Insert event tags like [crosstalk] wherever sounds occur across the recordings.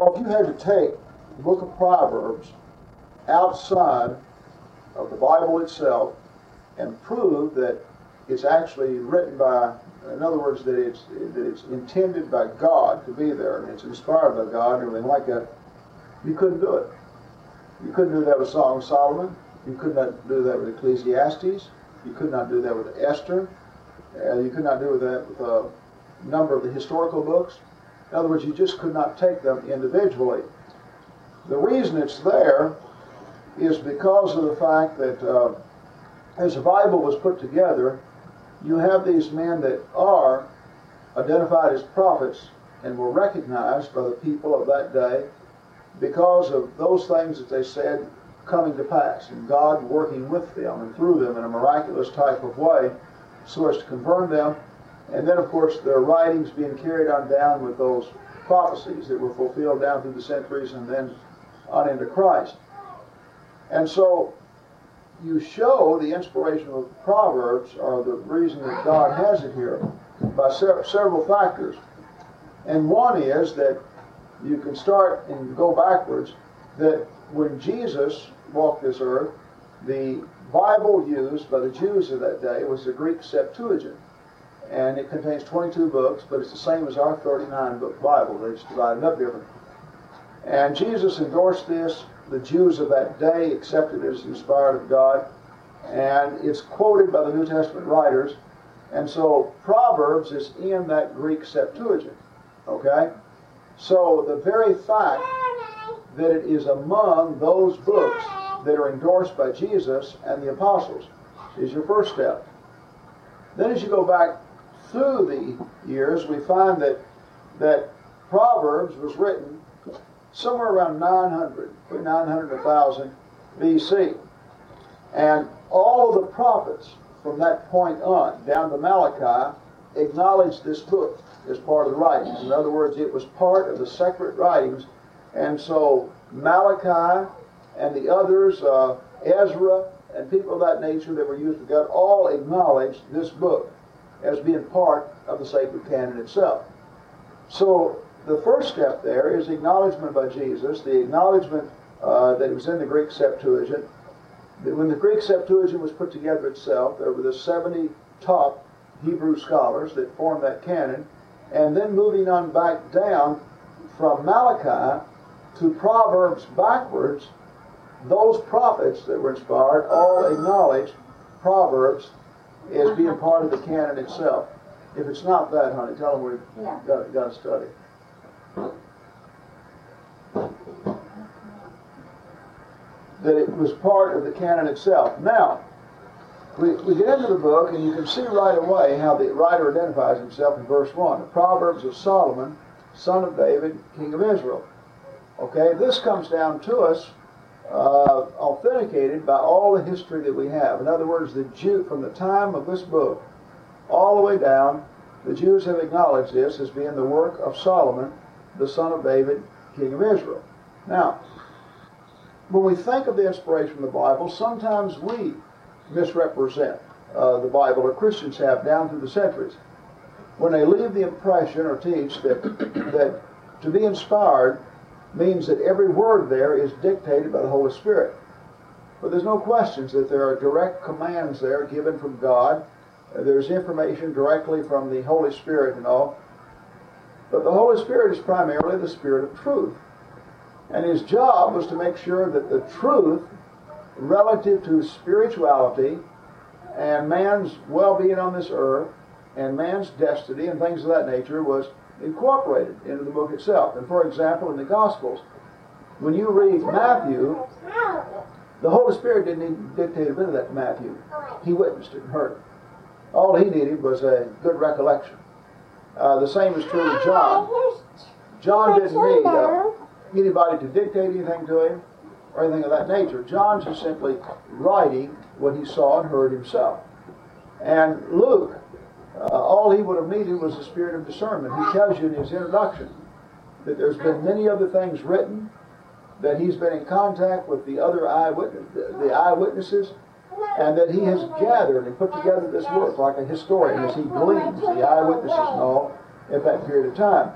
all, if you had to take the book of Proverbs outside of the Bible itself and prove that it's actually written by, in other words, that it's that it's intended by God to be there and it's inspired by God and everything like that, you couldn't do it. You couldn't do that with Song of Solomon. You could not do that with Ecclesiastes. You could not do that with Esther. Uh, you could not do that with a number of the historical books. In other words, you just could not take them individually. The reason it's there is because of the fact that uh, as the Bible was put together, you have these men that are identified as prophets and were recognized by the people of that day because of those things that they said coming to pass and God working with them and through them in a miraculous type of way so as to confirm them. And then, of course, their writings being carried on down with those prophecies that were fulfilled down through the centuries and then on into Christ. And so you show the inspiration of Proverbs or the reason that God has it here by se- several factors. And one is that you can start and go backwards that when Jesus walked this earth, the Bible used by the Jews of that day was the Greek Septuagint. And it contains 22 books, but it's the same as our 39 book Bible. They just divided up different. And Jesus endorsed this. The Jews of that day accepted it as inspired of God. And it's quoted by the New Testament writers. And so Proverbs is in that Greek Septuagint. Okay? So the very fact that it is among those books that are endorsed by Jesus and the apostles is your first step. Then as you go back through the years, we find that that Proverbs was written somewhere around 900, between 900 and 1000 BC. And all of the prophets from that point on, down to Malachi, acknowledged this book as part of the writings. In other words, it was part of the sacred writings. And so Malachi and the others, uh, Ezra and people of that nature that were used with God, all acknowledged this book as being part of the sacred canon itself. So the first step there is acknowledgement by Jesus, the acknowledgement uh, that it was in the Greek Septuagint. When the Greek Septuagint was put together itself, there were the 70 top Hebrew scholars that formed that canon, and then moving on back down from Malachi to Proverbs backwards, those prophets that were inspired all acknowledged Proverbs as being uh-huh. part of the canon itself. If it's not that, honey, tell them we've Yeah. got, got to study. That it was part of the canon itself. Now, we, we get into the book, and you can see right away how the writer identifies himself in verse 1. The Proverbs of Solomon, son of David, king of Israel. Okay, this comes down to us uh, authenticated by all the history that we have. In other words, the Jew from the time of this book all the way down, the Jews have acknowledged this as being the work of Solomon, the son of David, king of Israel. Now, when we think of the inspiration of the Bible, sometimes we misrepresent uh, the Bible, or Christians have down through the centuries. When they leave the impression or teach that [clears throat] that to be inspired means that every word there is dictated by the Holy Spirit. But there's no questions that there are direct commands there given from God. There's information directly from the Holy Spirit and all. But the Holy Spirit is primarily the Spirit of truth. And his job was to make sure that the truth relative to spirituality and man's well being on this earth and man's destiny and things of that nature was incorporated into the book itself. And for example, in the Gospels, when you read Matthew, the Holy Spirit didn't even dictate a bit of that to Matthew. He witnessed it and heard it. All he needed was a good recollection. Uh, the same is true of John. John didn't need uh, anybody to dictate anything to him or anything of that nature. John's just simply writing what he saw and heard himself. And Luke, uh, all he would have needed was the spirit of discernment. He tells you in his introduction that there's been many other things written, that he's been in contact with the other eyewitness, the eyewitnesses, and that he has gathered and put together this work like a historian as he gleans the eyewitnesses and all at that period of time.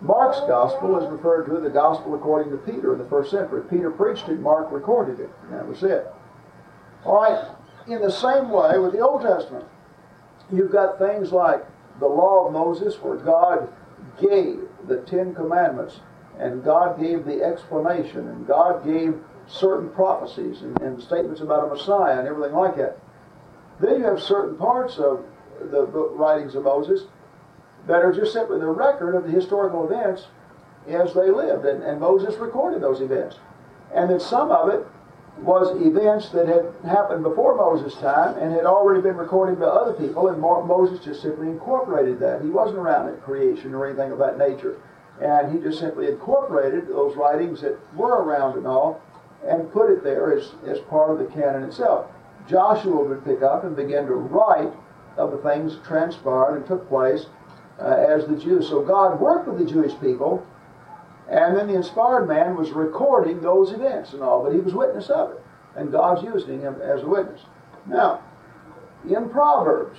Mark's gospel is referred to as the gospel according to Peter in the first century. Peter preached it, Mark recorded it. That was it. All right, in the same way with the Old Testament, you've got things like the law of Moses, where God gave the Ten Commandments, and God gave the explanation, and God gave certain prophecies and, and statements about a Messiah and everything like that. Then you have certain parts of the writings of Moses that are just simply the record of the historical events as they lived, and, and Moses recorded those events. And then some of it was events that had happened before Moses' time and had already been recorded by other people, and Moses just simply incorporated that. He wasn't around at creation or anything of that nature. And he just simply incorporated those writings that were around and all and put it there as, as part of the canon itself. Joshua would pick up and begin to write of the things that transpired and took place uh, as the Jews. So God worked with the Jewish people, and then the inspired man was recording those events and all, but he was witness of it, and God's using him as a witness. Now, in Proverbs,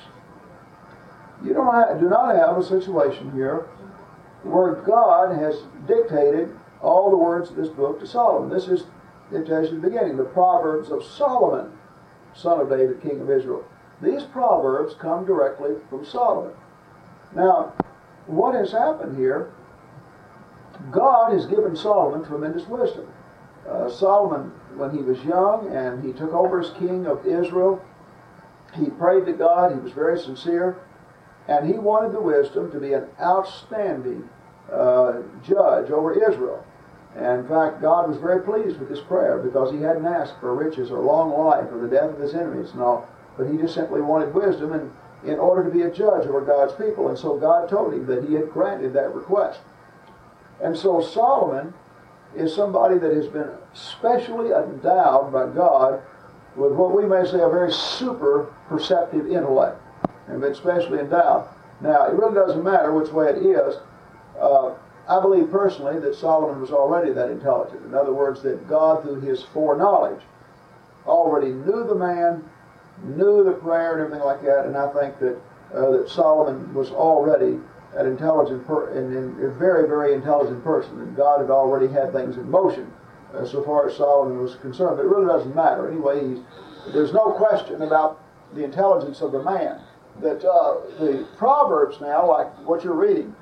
you don't have, do not have a situation here where God has dictated all the words of this book to Solomon. This is, tells you the beginning, the Proverbs of Solomon, son of David, king of Israel. These Proverbs come directly from Solomon. Now, what has happened here, God has given Solomon tremendous wisdom. Uh, Solomon, when he was young and he took over as king of Israel, he prayed to God, he was very sincere, and he wanted the wisdom to be an outstanding uh, judge over Israel. And in fact, God was very pleased with his prayer because he hadn't asked for riches or long life or the death of his enemies and all, but he just simply wanted wisdom and in order to be a judge over God's people. And so God told him that he had granted that request. And so Solomon is somebody that has been specially endowed by God with what we may say a very super perceptive intellect and been specially endowed. Now, it really doesn't matter which way it is. Uh, I believe personally that Solomon was already that intelligent. In other words, that God, through his foreknowledge, already knew the man knew the prayer and everything like that, and I think that uh, that Solomon was already an intelligent per- and, a very very intelligent person, and God had already had things in motion uh, so far as Solomon was concerned. But it really doesn't matter anyway. there's no question about the intelligence of the man. That uh, the Proverbs now, like what you're reading,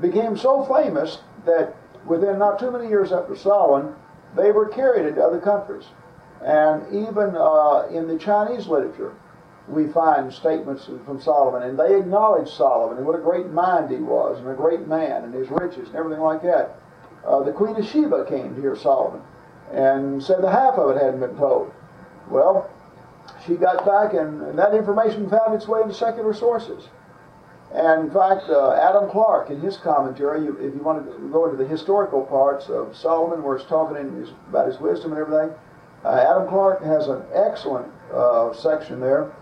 became so famous that within not too many years after Solomon, they were carried into other countries. And even uh, in the Chinese literature, we find statements from Solomon, and they acknowledge Solomon and what a great mind he was, and a great man, and his riches, and everything like that. Uh, the Queen of Sheba came to hear Solomon and said the half of it hadn't been told. Well, she got back, and, and that information found its way into secular sources. And in fact, uh, Adam Clarke, in his commentary, you, if you want to go into the historical parts of Solomon, where he's talking his, about his wisdom and everything, uh, Adam Clarke has an excellent uh, section there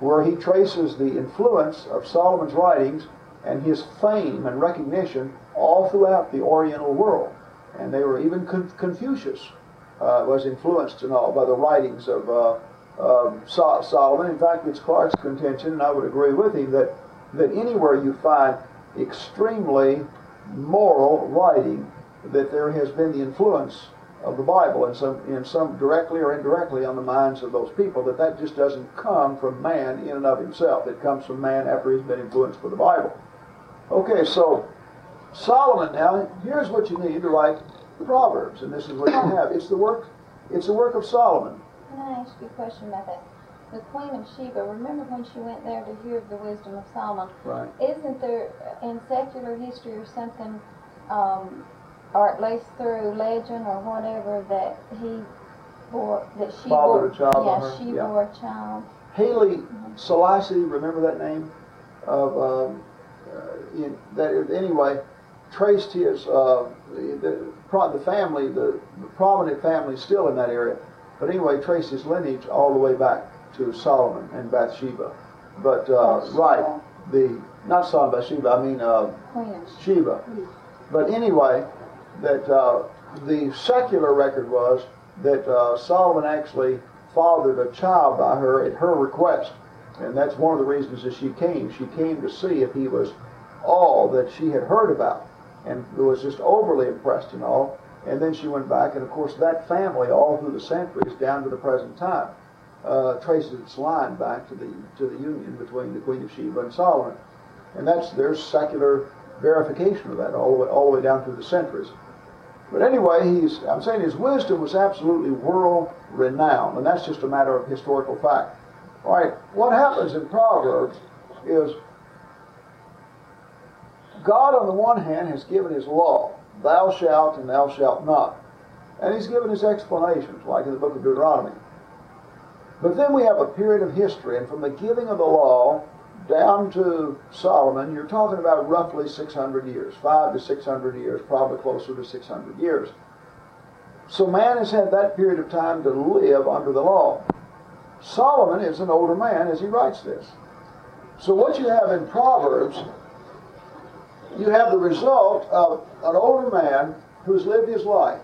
where he traces the influence of Solomon's writings and his fame and recognition all throughout the Oriental world. And they were even Con- Confucius uh, was influenced and all by the writings of uh, so- Solomon. In fact, it's Clarke's contention, and I would agree with him, that, that anywhere you find extremely moral writing, that there has been the influence of the Bible and some, in some directly or indirectly on the minds of those people, that that just doesn't come from man in and of himself. It comes from man after he's been influenced by the Bible. Okay, so Solomon now, here's what you need to write the Proverbs, and this is what you have. It's the work, it's the work of Solomon. Can I ask you a question about that? The Queen of Sheba, remember when she went there to hear the wisdom of Solomon? Right. Isn't there in secular history or something um, or at least through legend or whatever, that he bore, that she bore, a child yeah, she yeah. bore a child. Haile Selassie, remember that name? Of um, uh, in, that anyway, traced his uh, the, the, family, the, the prominent family still in that area. But anyway, traced his lineage all the way back to Solomon and Bathsheba. But uh, Bathsheba. right, the not Solomon Bathsheba, I mean uh, Queen Sheba. But anyway, that uh, the secular record was that uh, Solomon actually fathered a child by her at her request. And that's one of the reasons that she came. She came to see if he was all that she had heard about and was just overly impressed and all. And then she went back, and of course, that family, all through the centuries down to the present time, uh, traces its line back to the to the union between the Queen of Sheba and Solomon, and that's there's secular verification of that all the way, all the way down through the centuries. But anyway, he's I'm saying his wisdom was absolutely world renowned, and that's just a matter of historical fact. All right, what happens in Proverbs is God, on the one hand, has given his law, thou shalt and thou shalt not. And he's given his explanations, like in the book of Deuteronomy. But then we have a period of history, and from the giving of the law down to Solomon, you're talking about roughly 600 years, five to 600 years, probably closer to 600 years. So man has had that period of time to live under the law. Solomon is an older man as he writes this. So what you have in Proverbs, you have the result of an older man who's lived his life,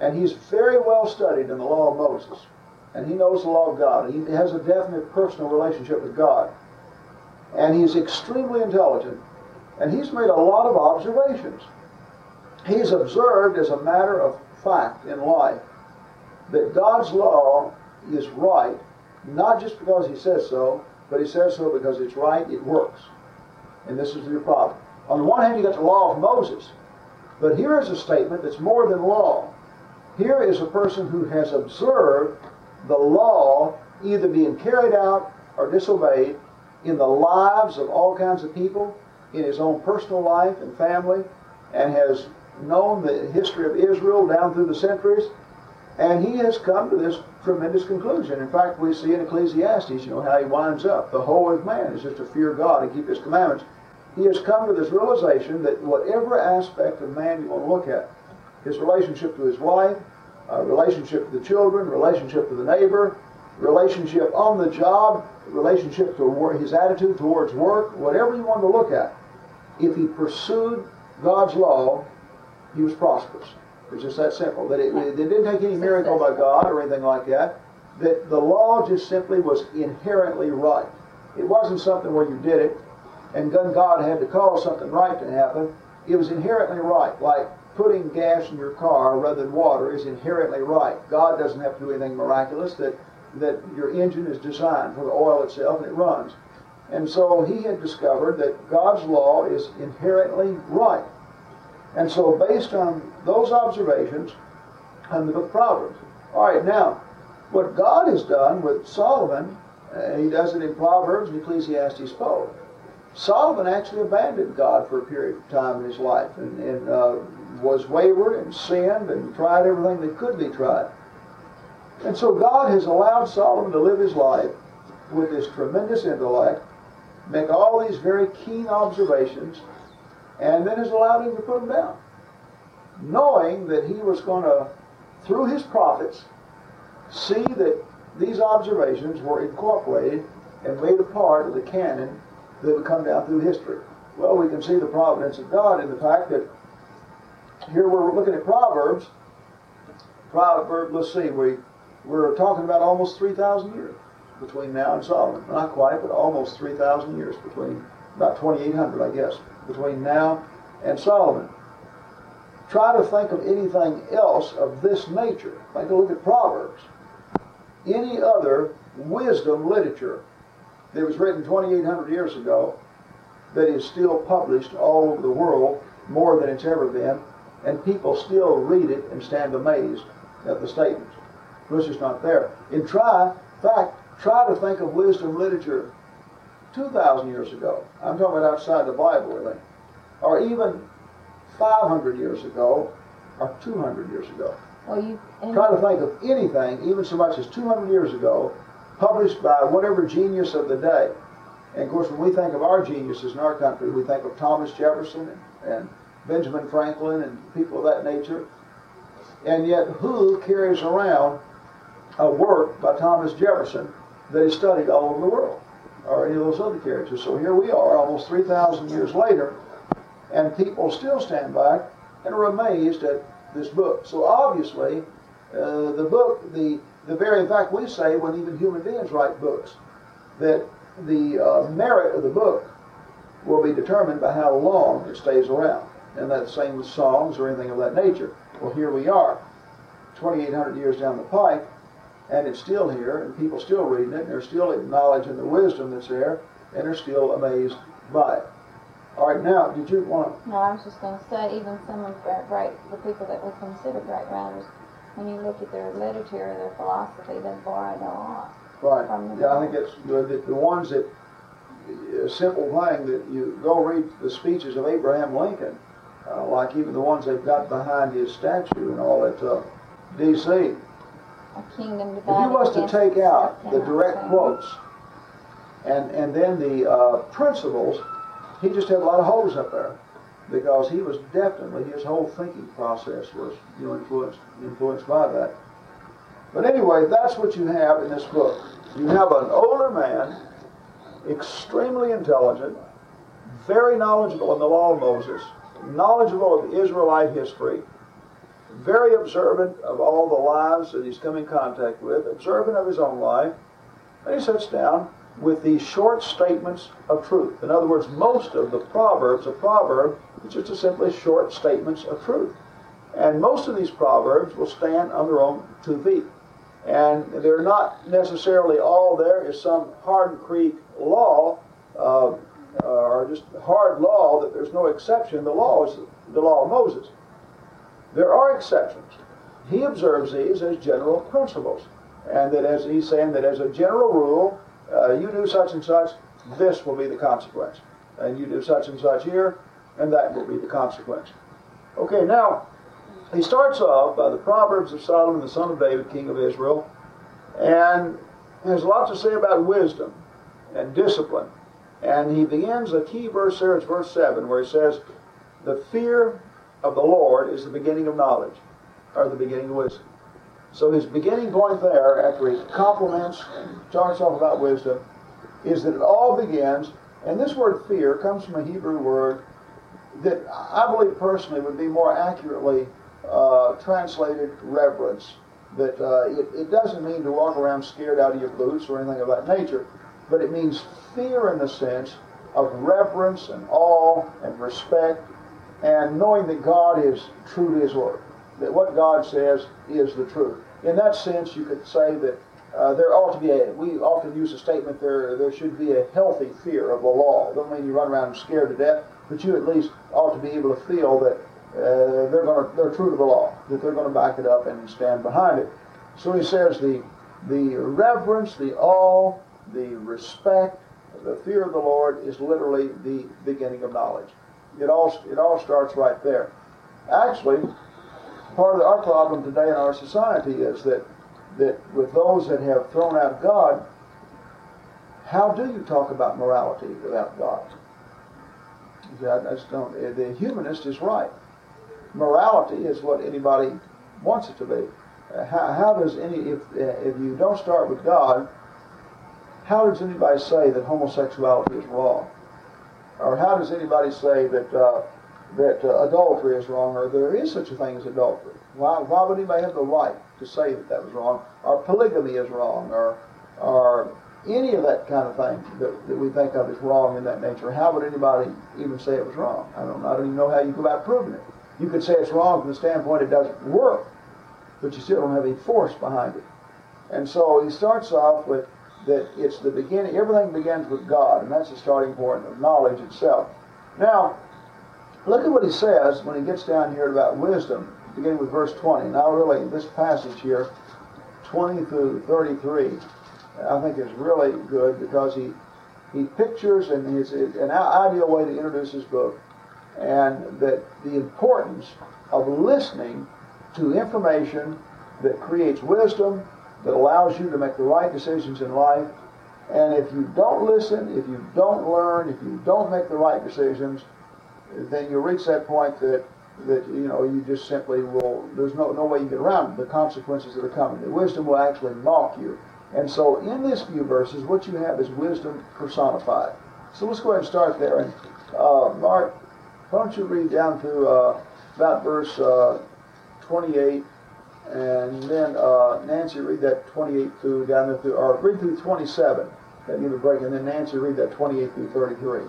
and he's very well studied in the law of Moses, and he knows the law of God. and He has a definite personal relationship with God and he's extremely intelligent, and he's made a lot of observations. He's observed as a matter of fact in life that God's law is right, not just because he says so, but he says so because it's right, it works. And this is your problem. On the one hand, you got the law of Moses, but here is a statement that's more than law. Here is a person who has observed the law either being carried out or disobeyed, in the lives of all kinds of people, in his own personal life and family, and has known the history of Israel down through the centuries, and he has come to this tremendous conclusion. In fact, we see in Ecclesiastes, you know, how he winds up. The whole of man is just to fear God and keep his commandments. He has come to this realization that whatever aspect of man you want to look at, his relationship to his wife, uh, relationship to the children, relationship to the neighbor, relationship on the job, relationship to work, his attitude towards work, whatever you want to look at, if he pursued God's law, he was prosperous. It's just that simple. That it, it didn't take any miracle by God or anything like that. That the law just simply was inherently right. It wasn't something where you did it and then God had to cause something right to happen. It was inherently right. Like putting gas in your car rather than water is inherently right. God doesn't have to do anything miraculous. That that your engine is designed for the oil itself and it runs. And so he had discovered that God's law is inherently right. And so, based on those observations, in the book of Proverbs. All right, now, what God has done with Solomon, and he does it in Proverbs and Ecclesiastes both. Solomon actually abandoned God for a period of time in his life and, and uh, was wayward and sinned and tried everything that could be tried. And so God has allowed Solomon to live his life with this tremendous intellect, make all these very keen observations, and then has allowed him to put them down. Knowing that he was going to, through his prophets, see that these observations were incorporated and made a part of the canon that would come down through history. Well, we can see the providence of God in the fact that here we're looking at Proverbs. Proverbs, let's see, we we're talking about almost 3,000 years between now and Solomon. Not quite, but almost 3,000 years between, about 2,800, I guess, between now and Solomon. Try to think of anything else of this nature. Take a look at Proverbs. Any other wisdom literature that was written 2,800 years ago that is still published all over the world more than it's ever been, and people still read it and stand amazed at the statements. It's just not there. In try, in fact, try to think of wisdom literature 2,000 years ago. I'm talking about outside the Bible, really. Or even 500 years ago, or 200 years ago. Well, you try to think of anything, even so much as 200 years ago, published by whatever genius of the day. And of course, when we think of our geniuses in our country, we think of Thomas Jefferson and, and Benjamin Franklin and people of that nature. And yet, who carries around a work by Thomas Jefferson that is studied all over the world, or any of those other characters. So here we are, almost 3,000 years later, and people still stand back and are amazed at this book. So obviously, uh, the book, the, the very, fact, we say when even human beings write books, that the uh, merit of the book will be determined by how long it stays around. And that same with songs or anything of that nature. Well, here we are, 2,800 years down the pike, and it's still here, and people still reading it, and they're still acknowledging the wisdom that's there, and they're still amazed by it. All right, now, did you want No, I was just going to say, even some of the great, the people that we consider great writers, when you look at their literature, or their philosophy, they borrowed a lot. Right. The Yeah, I think it's that the ones that, a simple thing that you go read the speeches of Abraham Lincoln, uh, like even the ones they've got behind his statue and all at uh, D.C. Kingdom If you was to take out the direct stand. quotes and and then the uh, principles, he just had a lot of holes up there because he was definitely his whole thinking process was you know influenced influenced by that. But anyway, that's what you have in this book. You have an older man, extremely intelligent, very knowledgeable in the law of Moses, knowledgeable of Israelite history, very observant of all the lives that he's come in contact with, observant of his own life, and he sits down with these short statements of truth. In other words, most of the proverbs, a proverb is just simply short statements of truth. And most of these proverbs will stand on their own two feet. And they're not necessarily all there is some hard creek law, uh, or just hard law that there's no exception. The law is the law of Moses. There are exceptions. He observes these as general principles. And that as he's saying that as a general rule, uh, you do such and such, this will be the consequence. And you do such and such here, and that will be the consequence. Okay, now, he starts off by the Proverbs of Solomon, the son of David, king of Israel, and has a lot to say about wisdom and discipline. And he begins a key verse there, it's verse 7, where he says, The fear of the Lord is the beginning of knowledge, or the beginning of wisdom. So his beginning point there, after he compliments talks off about wisdom, is that it all begins, and this word fear comes from a Hebrew word that I believe personally would be more accurately uh, translated reverence. That uh, it, it doesn't mean to walk around scared out of your boots or anything of that nature, but it means fear in the sense of reverence and awe and respect and knowing that God is true to His Word, that what God says is the truth. In that sense, you could say that uh, there ought to be a, we often use the statement there, there should be a healthy fear of the law. Don't mean you run around scared to death, but you at least ought to be able to feel that uh, they're going to, they're true to the law, that they're going to back it up and stand behind it. So he says the, the reverence, the awe, the respect, the fear of the Lord is literally the beginning of knowledge. It all, it all starts right there. Actually, part of our problem today in our society is that, that with those that have thrown out God, how do you talk about morality without God? Don't, the humanist is right. Morality is what anybody wants it to be. Uh, how, how does any, if, uh, if you don't start with God, how does anybody say that homosexuality is wrong? Or how does anybody say that uh, that uh, adultery is wrong, or there is such a thing as adultery? Why, why would anybody have the right to say that that was wrong? Or polygamy is wrong, or or any of that kind of thing that, that we think of as wrong in that nature? How would anybody even say it was wrong? I don't, I don't even know how you go about proving it. You could say it's wrong from the standpoint it doesn't work, but you still don't have any force behind it. And so he starts off with that it's the beginning, everything begins with God, and that's the starting point of knowledge itself. Now, look at what he says when he gets down here about wisdom, beginning with verse 20. Now, really, this passage here, 20 through 33, I think is really good because he he pictures and it's an ideal way to introduce his book, and that the importance of listening to information that creates wisdom, that allows you to make the right decisions in life. And if you don't listen, if you don't learn, if you don't make the right decisions, then you'll reach that point that that you know you just simply will. There's no no way you get around the consequences that are coming. The wisdom will actually mock you. And so, in this few verses, what you have is wisdom personified. So let's go ahead and start there. And uh, Mark, why don't you read down to uh, about verse uh, 28, and then uh, Nancy read that 28 through down there through, or read through 27. That give a break, and then Nancy read that 28 through 33.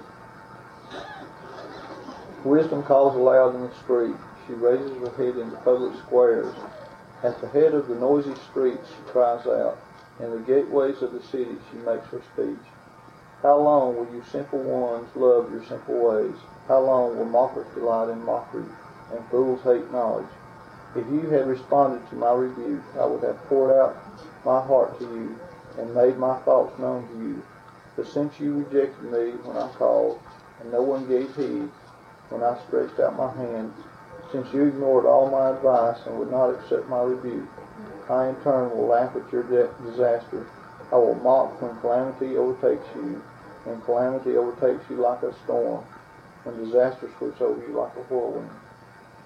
Wisdom calls aloud in the street. She raises her head in the public squares. At the head of the noisy streets she cries out. In the gateways of the city she makes her speech. How long will you simple ones love your simple ways? How long will mockers delight in mockery and fools hate knowledge? If you had responded to my rebuke, I would have poured out my heart to you and made my thoughts known to you. But since you rejected me when I called, and no one gave heed when I stretched out my hand, since you ignored all my advice and would not accept my rebuke, I in turn will laugh at your disaster. I will mock when calamity overtakes you, when calamity overtakes you like a storm, when disaster sweeps over you like a whirlwind,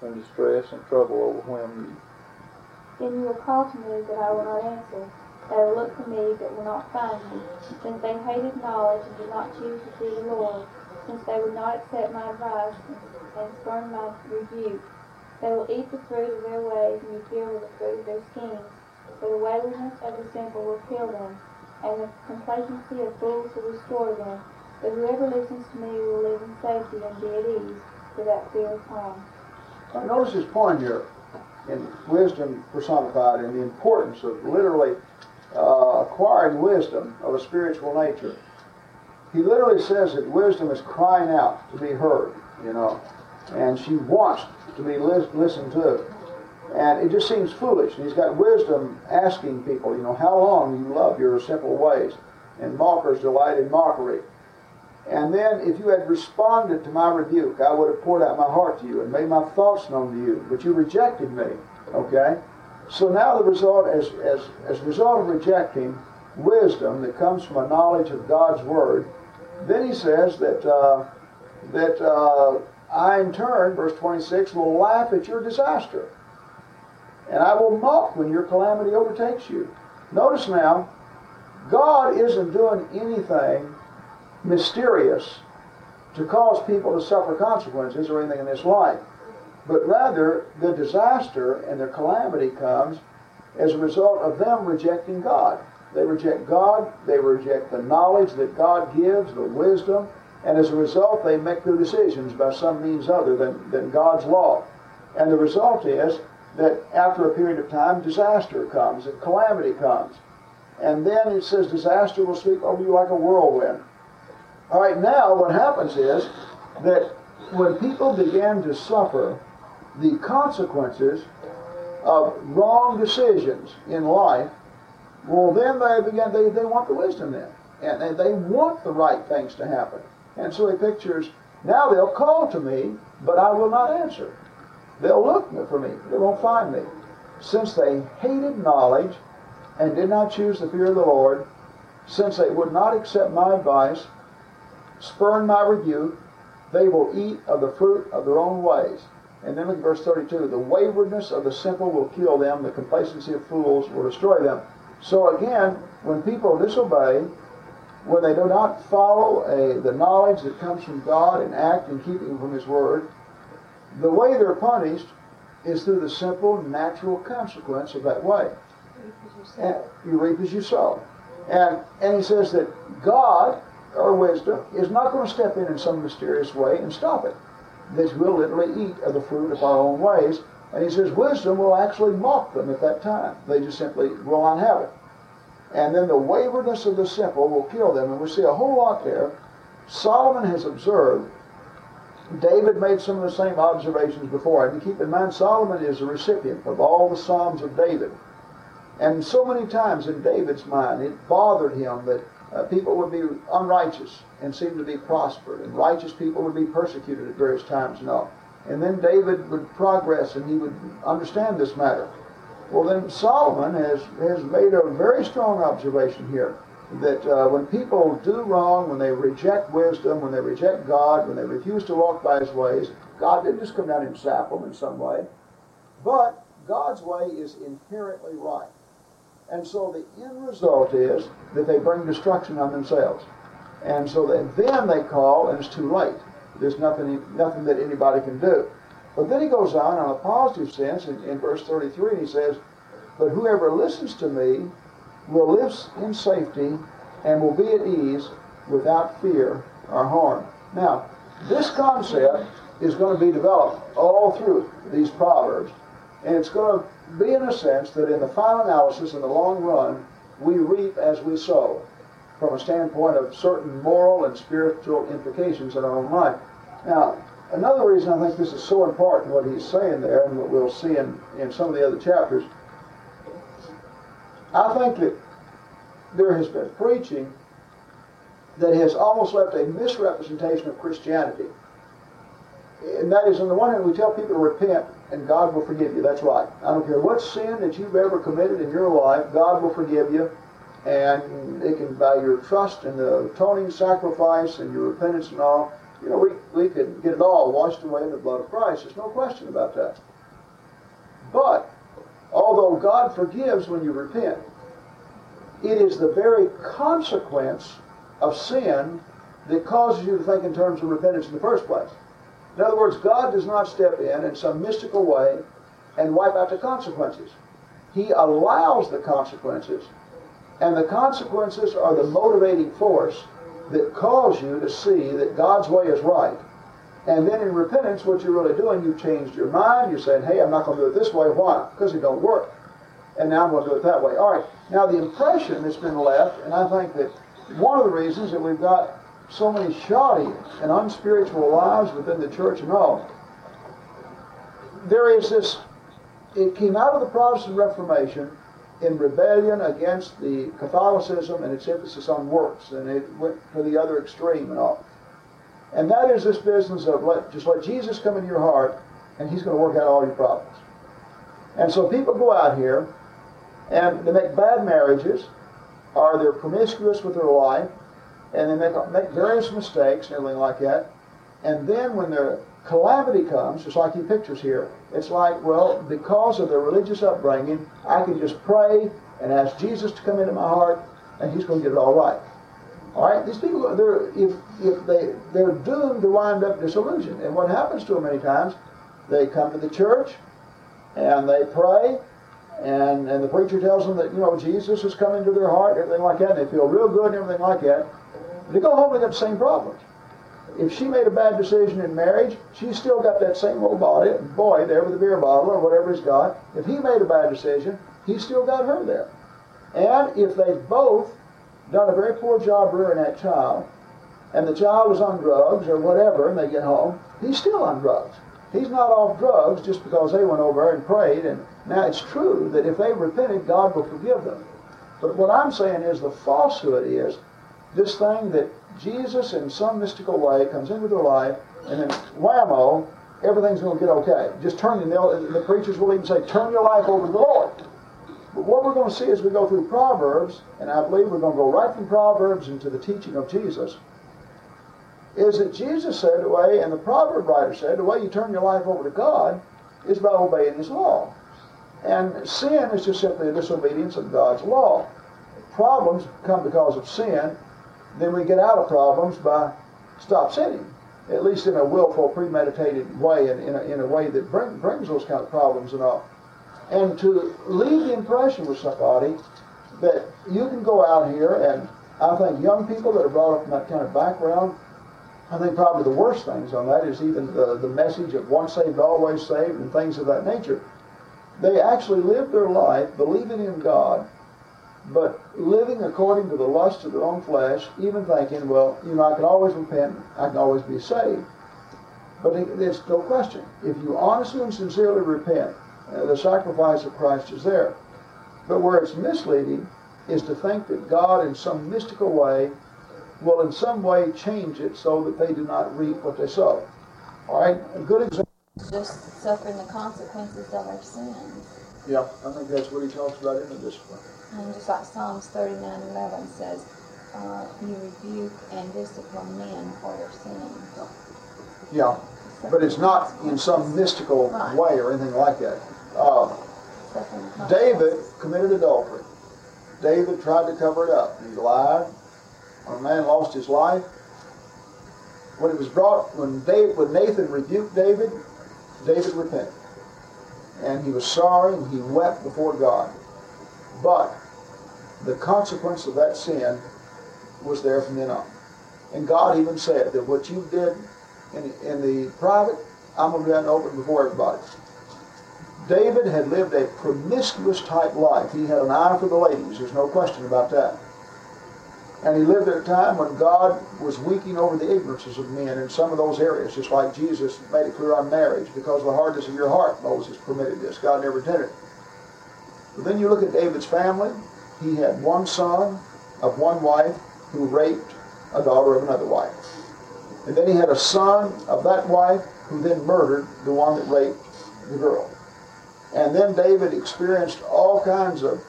when distress and trouble overwhelm you. Then you will call to me, but I will not answer. They will look for me, but will not find me, since they hated knowledge and did not choose to see the Lord, since they would not accept my advice and spurn my rebuke. They will eat the fruit of their ways and be filled with the fruit of their schemes. For the waywardness of the simple will kill them, and the complacency of fools will destroy them. But whoever listens to me will live in safety and be at ease without fear of harm. Now notice his point here in wisdom personified and the importance of literally uh, acquiring wisdom of a spiritual nature. He literally says that wisdom is crying out to be heard, you know, and she wants to be lis- listened to. And it just seems foolish. And he's got wisdom asking people, you know, how long you love your simple ways. And mockers delight in mockery. And then if you had responded to my rebuke, I would have poured out my heart to you and made my thoughts known to you. But you rejected me. Okay? So now the result, as, as, as a result of rejecting wisdom that comes from a knowledge of God's Word, then he says that, uh, that uh, I in turn, verse 26, will laugh at your disaster. And I will mock when your calamity overtakes you. Notice now, God isn't doing anything mysterious to cause people to suffer consequences or anything in this life. But rather, the disaster and the calamity comes as a result of them rejecting God. They reject God, they reject the knowledge that God gives, the wisdom, and as a result, they make their decisions by some means other than, than God's law. And the result is that after a period of time, disaster comes, and calamity comes. And then it says disaster will sweep over you like a whirlwind. All right, now what happens is that when people begin to suffer the consequences of wrong decisions in life, well, then they begin, they, they want the wisdom then. And they, they want the right things to happen. And so he pictures, now they'll call to me, but I will not answer. They'll look for me, they won't find me. Since they hated knowledge and did not choose the fear of the Lord, since they would not accept my advice, spurn my rebuke, they will eat of the fruit of their own ways. And then in verse 32, the waywardness of the simple will kill them, the complacency of fools will destroy them. So again, when people disobey, when they do not follow a, the knowledge that comes from God and act in keeping from His Word, the way they're punished is through the simple, natural consequence of that way. And you reap as you sow. And, and he says that God, or wisdom, is not going to step in in some mysterious way and stop it. That we'll literally eat of the fruit of our own ways. And he says wisdom will actually mock them at that time. They just simply will not have it. And then the waywardness of the simple will kill them. And we see a whole lot there. Solomon has observed. David made some of the same observations before. And keep in mind, Solomon is the recipient of all the Psalms of David. And so many times in David's mind, it bothered him that uh, people would be unrighteous and seem to be prospered, and righteous people would be persecuted at various times and all. And then David would progress and he would understand this matter. Well, then Solomon has, has made a very strong observation here that uh, when people do wrong, when they reject wisdom, when they reject God, when they refuse to walk by His ways, God didn't just come down and zap them in some way, but God's way is inherently right. And so the end result is that they bring destruction on themselves. And so then they call, and it's too late. There's nothing, nothing that anybody can do. But then he goes on in a positive sense in, in verse 33, and he says, But whoever listens to me will live in safety and will be at ease without fear or harm. Now, this concept is going to be developed all through these Proverbs. And it's going to be in a sense that in the final analysis, in the long run, we reap as we sow from a standpoint of certain moral and spiritual implications in our own life. Now, another reason I think this is so important, what he's saying there, and what we'll see in, in some of the other chapters, I think that there has been preaching that has almost left a misrepresentation of Christianity. And that is, on the one hand, we tell people to repent and God will forgive you. That's right. I don't care what sin that you've ever committed in your life, God will forgive you. And it can, by your trust in the atoning sacrifice and your repentance and all, you know, we, we could get it all washed away in the blood of Christ. There's no question about that. But, although God forgives when you repent, it is the very consequence of sin that causes you to think in terms of repentance in the first place. In other words, God does not step in in some mystical way and wipe out the consequences. He allows the consequences, and the consequences are the motivating force that calls you to see that God's way is right. And then in repentance, what you're really doing, you've changed your mind. You're saying, hey, I'm not going to do it this way. Why? Because it don't work. And now I'm going to do it that way. All right. Now the impression that's been left, and I think that one of the reasons that we've got so many shoddy and unspiritual lives within the church and all. There is this, it came out of the Protestant Reformation in rebellion against the Catholicism and its emphasis on works, and it went to the other extreme and all. And that is this business of let, just let Jesus come into your heart, and He's going to work out all your problems. And so people go out here, and they make bad marriages, or they're promiscuous with their life, and they make, make various mistakes and everything like that. And then when the calamity comes, just like he pictures here, it's like, well, because of their religious upbringing, I can just pray and ask Jesus to come into my heart, and He's going to get it all right. All right, these people, they're if if they they're doomed to wind up disillusioned. And what happens to them many times, they come to the church, and they pray, and and the preacher tells them that you know Jesus has come into their heart, and everything like that, and they feel real good and everything like that. They go home with the same problems. If she made a bad decision in marriage, she's still got that same old body, boy there with the beer bottle or whatever he's got. If he made a bad decision, he's still got her there. And if they've both done a very poor job rearing that child, and the child is on drugs or whatever, and they get home, he's still on drugs. He's not off drugs just because they went over and prayed. And now it's true that if they repented, God will forgive them. But what I'm saying is the falsehood is this thing that Jesus, in some mystical way, comes into their life, and then whammo, everything's going to get okay. Just turn, and the preachers will even say, turn your life over to the Lord. But what we're going to see as we go through Proverbs, and I believe we're going to go right from Proverbs into the teaching of Jesus, is that Jesus said the way, and the proverb writer said, the way you turn your life over to God is by obeying His law. And sin is just simply a disobedience of God's law. Problems come because of sin, then we get out of problems by stop sinning, at least in a willful, premeditated way, and in a, in a way that bring, brings those kind of problems and all. And to leave the impression with somebody that you can go out here, and I think young people that are brought up in that kind of background, I think probably the worst things on that is even the, the message of once saved, always saved, and things of that nature. They actually live their life believing in God but living according to the lust of their own flesh, even thinking, well, you know, I can always repent, I can always be saved. But there's no question. If you honestly and sincerely repent, uh, the sacrifice of Christ is there. But where it's misleading is to think that God, in some mystical way, will in some way change it so that they do not reap what they sow. All right? A good example. Just suffering the consequences of our sins. Yeah, I think that's what he talks about in the discipline. And just like Psalms 39 11 says, uh, you rebuke and discipline men for their sin. Yeah, but it's not in some mystical Right. way or anything like that. Uh, David committed adultery. David tried to cover it up. He lied. When a man lost his life, when it was brought, when David, when Nathan rebuked David, David repented, and he was sorry and he wept before God. But the consequence of that sin was there from then on. And God even said that what you did in, in the private, I'm going to do that open before everybody. David had lived a promiscuous type life. He had an eye for the ladies, there's no question about that. And he lived at a time when God was weakening over the ignorances of men in some of those areas, just like Jesus made it clear on marriage. Because of the hardness of your heart, Moses permitted this. God never did it. But then you look at David's family. He had one son of one wife who raped a daughter of another wife. And then he had a son of that wife who then murdered the one that raped the girl. And then David experienced all kinds of,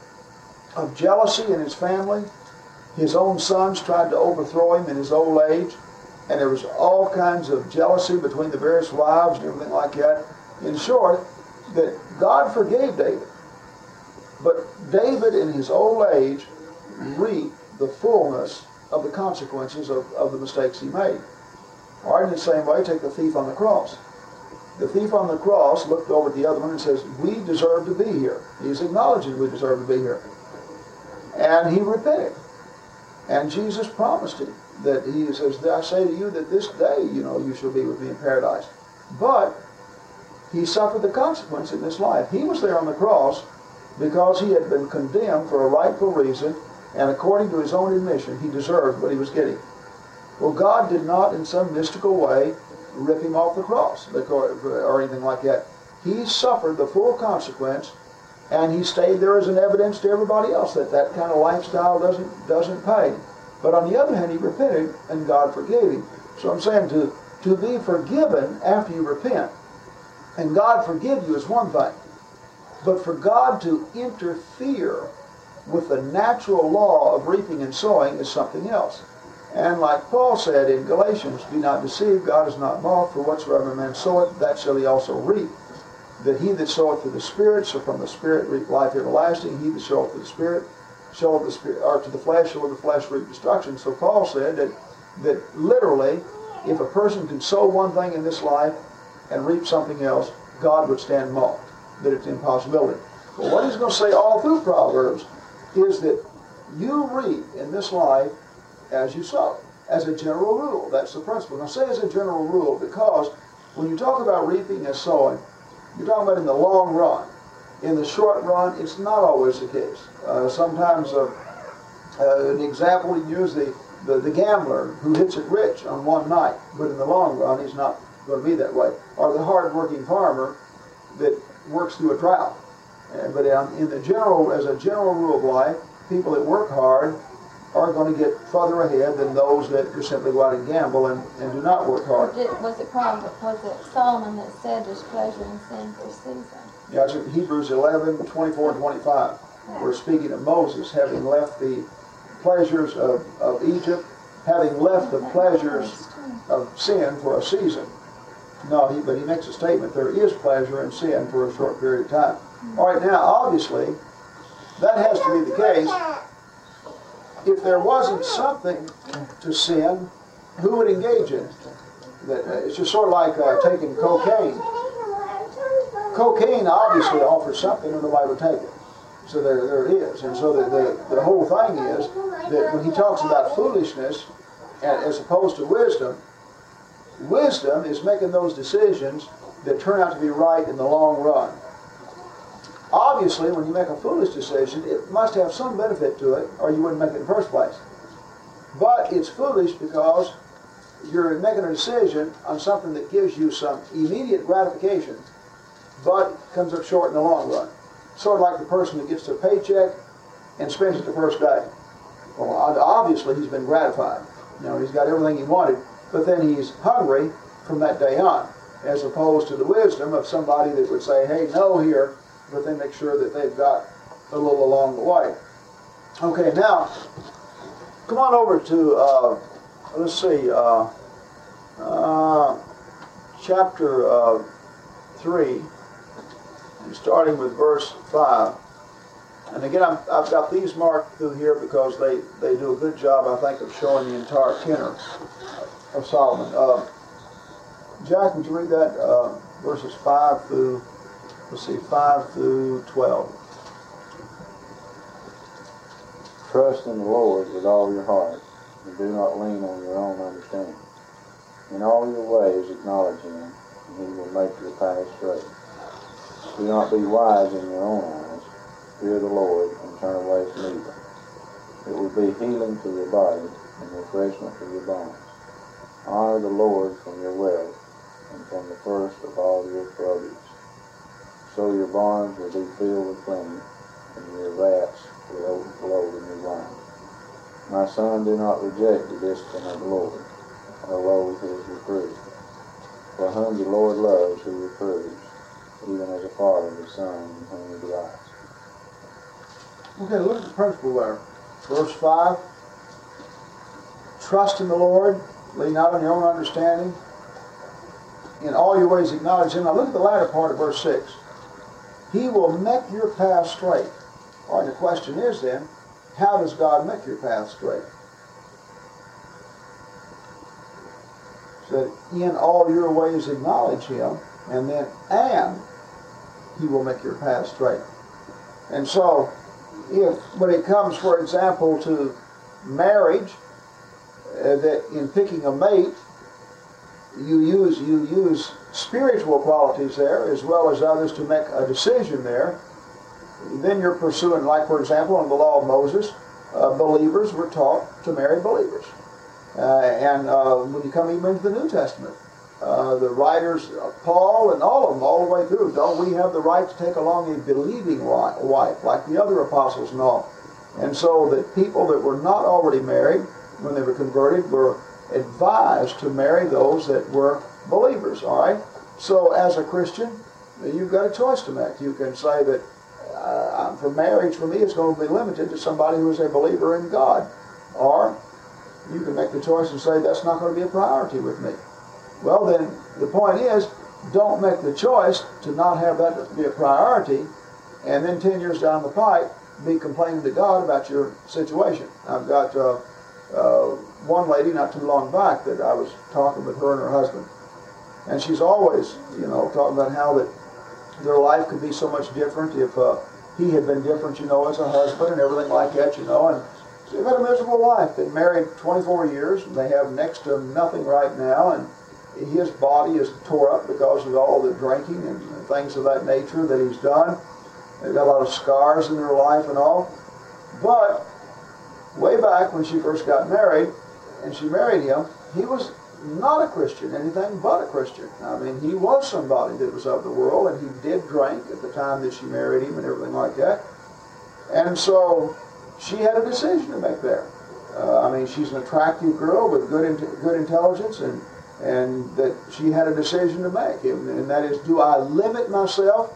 of jealousy in his family. His own sons tried to overthrow him in his old age. And there was all kinds of jealousy between the various wives and everything like that. In short, that God forgave David. But David, in his old age, reaped the fullness of the consequences of, of the mistakes he made. Or in the same way, take the thief on the cross. The thief on the cross looked over at the other one and says, We deserve to be here. He's acknowledging we deserve to be here. And he repented. And Jesus promised him that he says, I say to you that this day, you know, you shall be with me in paradise. But he suffered the consequence in this life. He was there on the cross because he had been condemned for a rightful reason, and according to his own admission, he deserved what he was getting. Well, God did not, in some mystical way, rip him off the cross or anything like that. He suffered the full consequence, and he stayed there as an evidence to everybody else that that kind of lifestyle doesn't doesn't pay. But on the other hand, he repented, and God forgave him. So I'm saying to to be forgiven after you repent, and God forgive you is one thing, but for God to interfere with the natural law of reaping and sowing is something else. And like Paul said in Galatians, be not deceived, God is not mocked, for whatsoever man soweth, that shall he also reap. That he that soweth to the Spirit shall from the Spirit reap life everlasting. He that soweth to the Spirit shall of the Spirit, or to the flesh shall of the flesh reap destruction. So Paul said that that literally, if a person can sow one thing in this life and reap something else, God would stand mocked. That it's impossibility. But what he's going to say all through Proverbs is that you reap in this life as you sow, as a general rule. That's the principle. Now, say as a general rule because when you talk about reaping and sowing, you're talking about in the long run. In the short run, it's not always the case. Uh, sometimes, uh, uh, an example we use the, the, the gambler who hits it rich on one night, but in the long run, he's not going to be that way. Or the hard-working farmer that works through a drought. but in the general, as a general rule of life, people that work hard are going to get further ahead than those that just simply go out and gamble and, and do not work hard. Was it was it Solomon that said there's pleasure in sin for a season? Yeah, it's in Hebrews 11, 24 and 25. Yeah. We're speaking of Moses having left the pleasures of, of Egypt, having left the pleasures of sin for a season. No, he, but he makes a statement there is pleasure in sin for a short period of time. All right, now, obviously, that has to be the case if there wasn't something to sin, who would engage in it? Uh, it's just sort of like uh, taking cocaine. Cocaine obviously offers something, and nobody would take it. So there, there it is. And so the, the, the whole thing is that when he talks about foolishness as opposed to wisdom, wisdom is making those decisions that turn out to be right in the long run. Obviously, when you make a foolish decision, it must have some benefit to it, or you wouldn't make it in the first place. But it's foolish because you're making a decision on something that gives you some immediate gratification, but comes up short in the long run. Sort of like the person that gets their paycheck and spends it the first day. Well, obviously he's been gratified. You know, he's got everything he wanted, but then he's hungry from that day on, as opposed to the wisdom of somebody that would say, hey, no here, but they make sure that they've got a little along the way. Okay, now, come on over to, uh, let's see, uh, uh, chapter uh, 3, starting with verse 5. And again, i have got these marked through here because they, they do a good job, I think, of showing the entire tenor of Solomon. Uh, Jack, would you read that, uh, verses 5 through Let's see, 5 through 12. Trust in the Lord with all your heart, and do not lean on your own understanding. In all your ways acknowledge him, and he will make your path straight. Do not be wise in your own eyes. Fear the Lord and turn away from evil. It will be healing to your body and refreshment to your bones. Honor the Lord from your wealth and from the first of all your produce. So your barns will be filled with plenty, and your vats will overflow with new wine. My son, do not reject the discipline of the Lord, or loathe his reproof. For whom the Lord loves, he reproves, even as a father his son whom he delights. Okay, look at the principle there. Verse 5 Trust in the Lord, lean not on your own understanding. In all your ways acknowledge Him. Now look at the latter part of verse 6. He will make your path straight. All right, the question is then, how does God make your path straight? So in all your ways acknowledge Him, and then and He will make your path straight. And so, if when it comes, for example, to marriage, uh, that in picking a mate, you use you use spiritual qualities there as well as others to make a decision there. Then you're pursuing, like for example, in the law of Moses, uh, believers were taught to marry believers. Uh, and uh, when you come even into the New Testament, uh, the writers, uh, Paul and all of them, all the way through, don't we have the right to take along a believing wife, like the other apostles and all? And so that people that were not already married, when they were converted, were advised to marry those that were believers, all right? So as a Christian, you've got a choice to make. You can say that uh, for marriage, for me, it's going to be limited to somebody who is a believer in God. Or you can make the choice and say that's not going to be a priority with me. Well, then the point is, don't make the choice to not have that be a priority, and then 10 years down the pipe, be complaining to God about your situation. I've got uh, uh, one lady not too long back that I was talking with her and her husband, and she's always, you know, talking about how that their life could be so much different if uh, he had been different, you know, as a husband and everything like that, you know, and they've had a miserable life. Been married 24 years, and they have next to nothing right now, and his body is tore up because of all the drinking and things of that nature that he's done. They've got a lot of scars in their life and all. But way back when she first got married, and she married him, he was not a Christian, anything but a Christian. I mean, he was somebody that was of the world, and he did drink at the time that she married him and everything like that. And so she had a decision to make there. Uh, I mean, she's an attractive girl with good in- good intelligence, and and that she had a decision to make, and, and that is, do I limit myself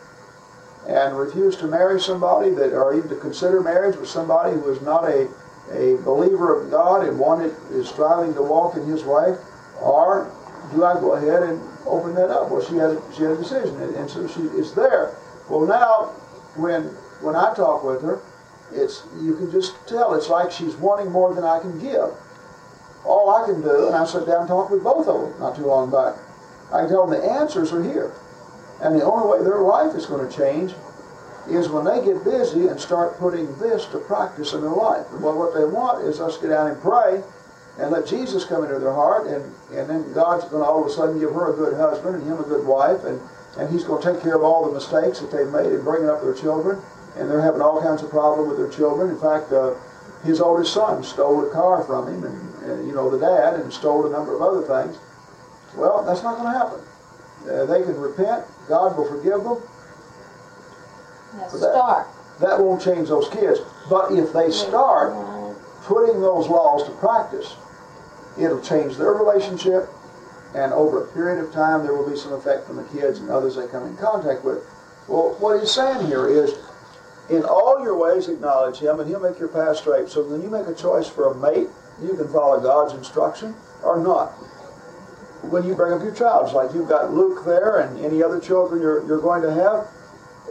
and refuse to marry somebody that, or even to consider marriage with somebody who is not a a believer of God and one that is striving to walk in His way, or do I go ahead and open that up? Well, she had a, she had a decision, and, and so she is there. Well, now when when I talk with her, it's you can just tell it's like she's wanting more than I can give. All I can do, and I sat down and talked with both of them not too long back. I can tell them the answers are here, and the only way their life is going to change is when they get busy and start putting this to practice in their life. Well, what they want is us get down and pray and let Jesus come into their heart, and, and then God's going to all of a sudden give her a good husband and him a good wife, and, and He's going to take care of all the mistakes that they've made in bringing up their children. And they're having all kinds of problems with their children. In fact, uh, his oldest son stole a car from him, and, and, you know the dad, and stole a number of other things. Well, that's not going to happen. Uh, they can repent. God will forgive them. That- start. That won't change those kids. But if they start putting those laws to practice, it'll change their relationship, and over a period of time, there will be some effect on the kids and others they come in contact with. Well, what he's saying here is, in all your ways acknowledge him, and he'll make your path straight. So when you make a choice for a mate, you can follow God's instruction or not. When you bring up your child, it's like you've got Luke there and any other children you're, you're going to have,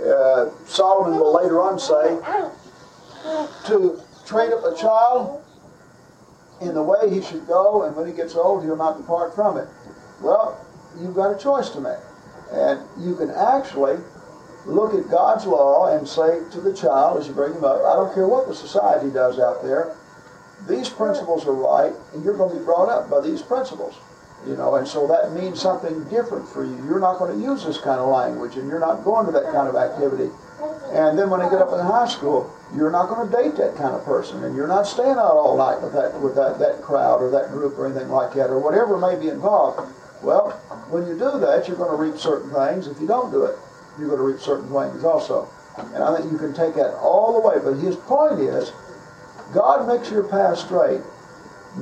uh, Solomon will later on say, to train up a child in the way he should go, and when he gets old, he'll not depart from it. Well, you've got a choice to make. And you can actually look at God's law and say to the child as you bring him up, I don't care what the society does out there, these principles are right, and you're going to be brought up by these principles. You know, and so that means something different for you. You're not going to use this kind of language, and you're not going to that kind of activity. And then when they get up in high school, you're not going to date that kind of person, and you're not staying out all night with that with that, that crowd or that group or anything like that, or whatever may be involved. Well, when you do that, you're going to reap certain things. If you don't do it, you're going to reap certain things also. And I think you can take that all the way. But his point is, God makes your path straight,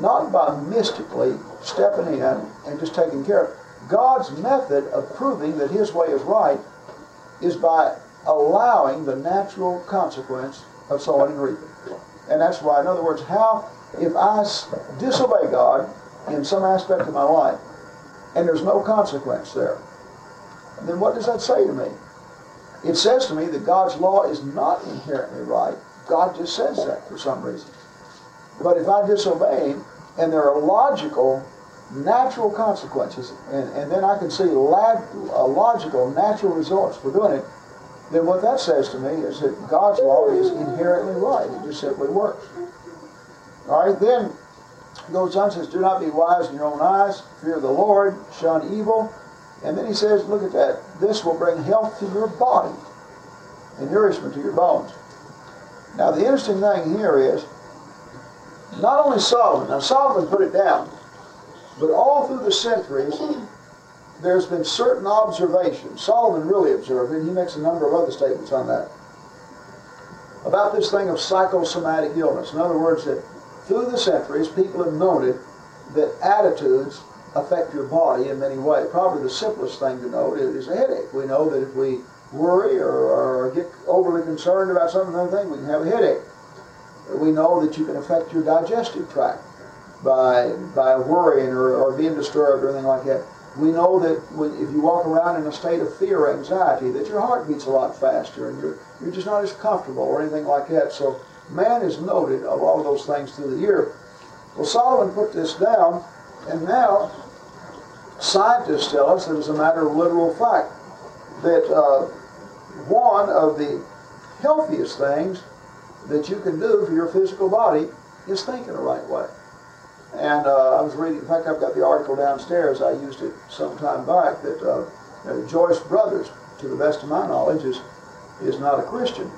not by mystically stepping in and just taking care of. God's method of proving that his way is right is by allowing the natural consequence of sowing and reaping. And that's why, in other words, how, if I disobey God in some aspect of my life, and there's no consequence there, then what does that say to me? It says to me that God's law is not inherently right. God just says that for some reason. But if I disobey and there are logical, natural consequences, and, and then I can see lag, uh, logical, natural results for doing it, then what that says to me is that God's law is inherently right. It just simply works. All right, then goes on says, Do not be wise in your own eyes, fear the Lord, shun evil. And then he says, Look at that. This will bring health to your body and nourishment to your bones. Now, the interesting thing here is not only Solomon, now Solomon put it down, but all through the centuries, there's been certain observations. Solomon really observed it. He makes a number of other statements on that. About this thing of psychosomatic illness. In other words, that through the centuries, people have noted that attitudes affect your body in many ways. Probably the simplest thing to note is a headache. We know that if we worry or, or get overly concerned about something, thing, we can have a headache. We know that you can affect your digestive tract by by worrying or, or being disturbed or anything like that. We know that when, if you walk around in a state of fear or anxiety, that your heart beats a lot faster and you're, you're just not as comfortable or anything like that. So man is noted of all of those things through the year. Well, Solomon put this down, and now scientists tell us that it's a matter of literal fact that uh, one of the healthiest things that you can do for your physical body is thinking the right way. And uh, I was reading, in fact, I've got the article downstairs. I used it some time back that uh, Joyce Brothers, to the best of my knowledge, is, is not a Christian.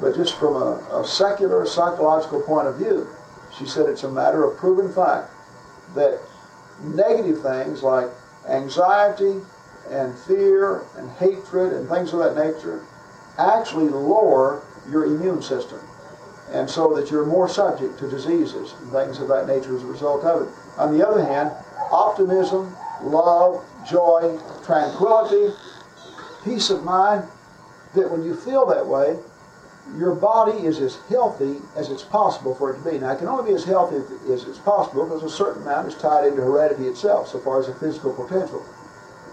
But just from a, a secular psychological point of view, she said it's a matter of proven fact that negative things like anxiety and fear and hatred and things of that nature actually lower your immune system. And so that you're more subject to diseases and things of that nature as a result of it. On the other hand, optimism, love, joy, tranquility, peace of mind, that when you feel that way, your body is as healthy as it's possible for it to be. Now, it can only be as healthy as it's possible because a certain amount is tied into heredity itself, so far as the physical potential.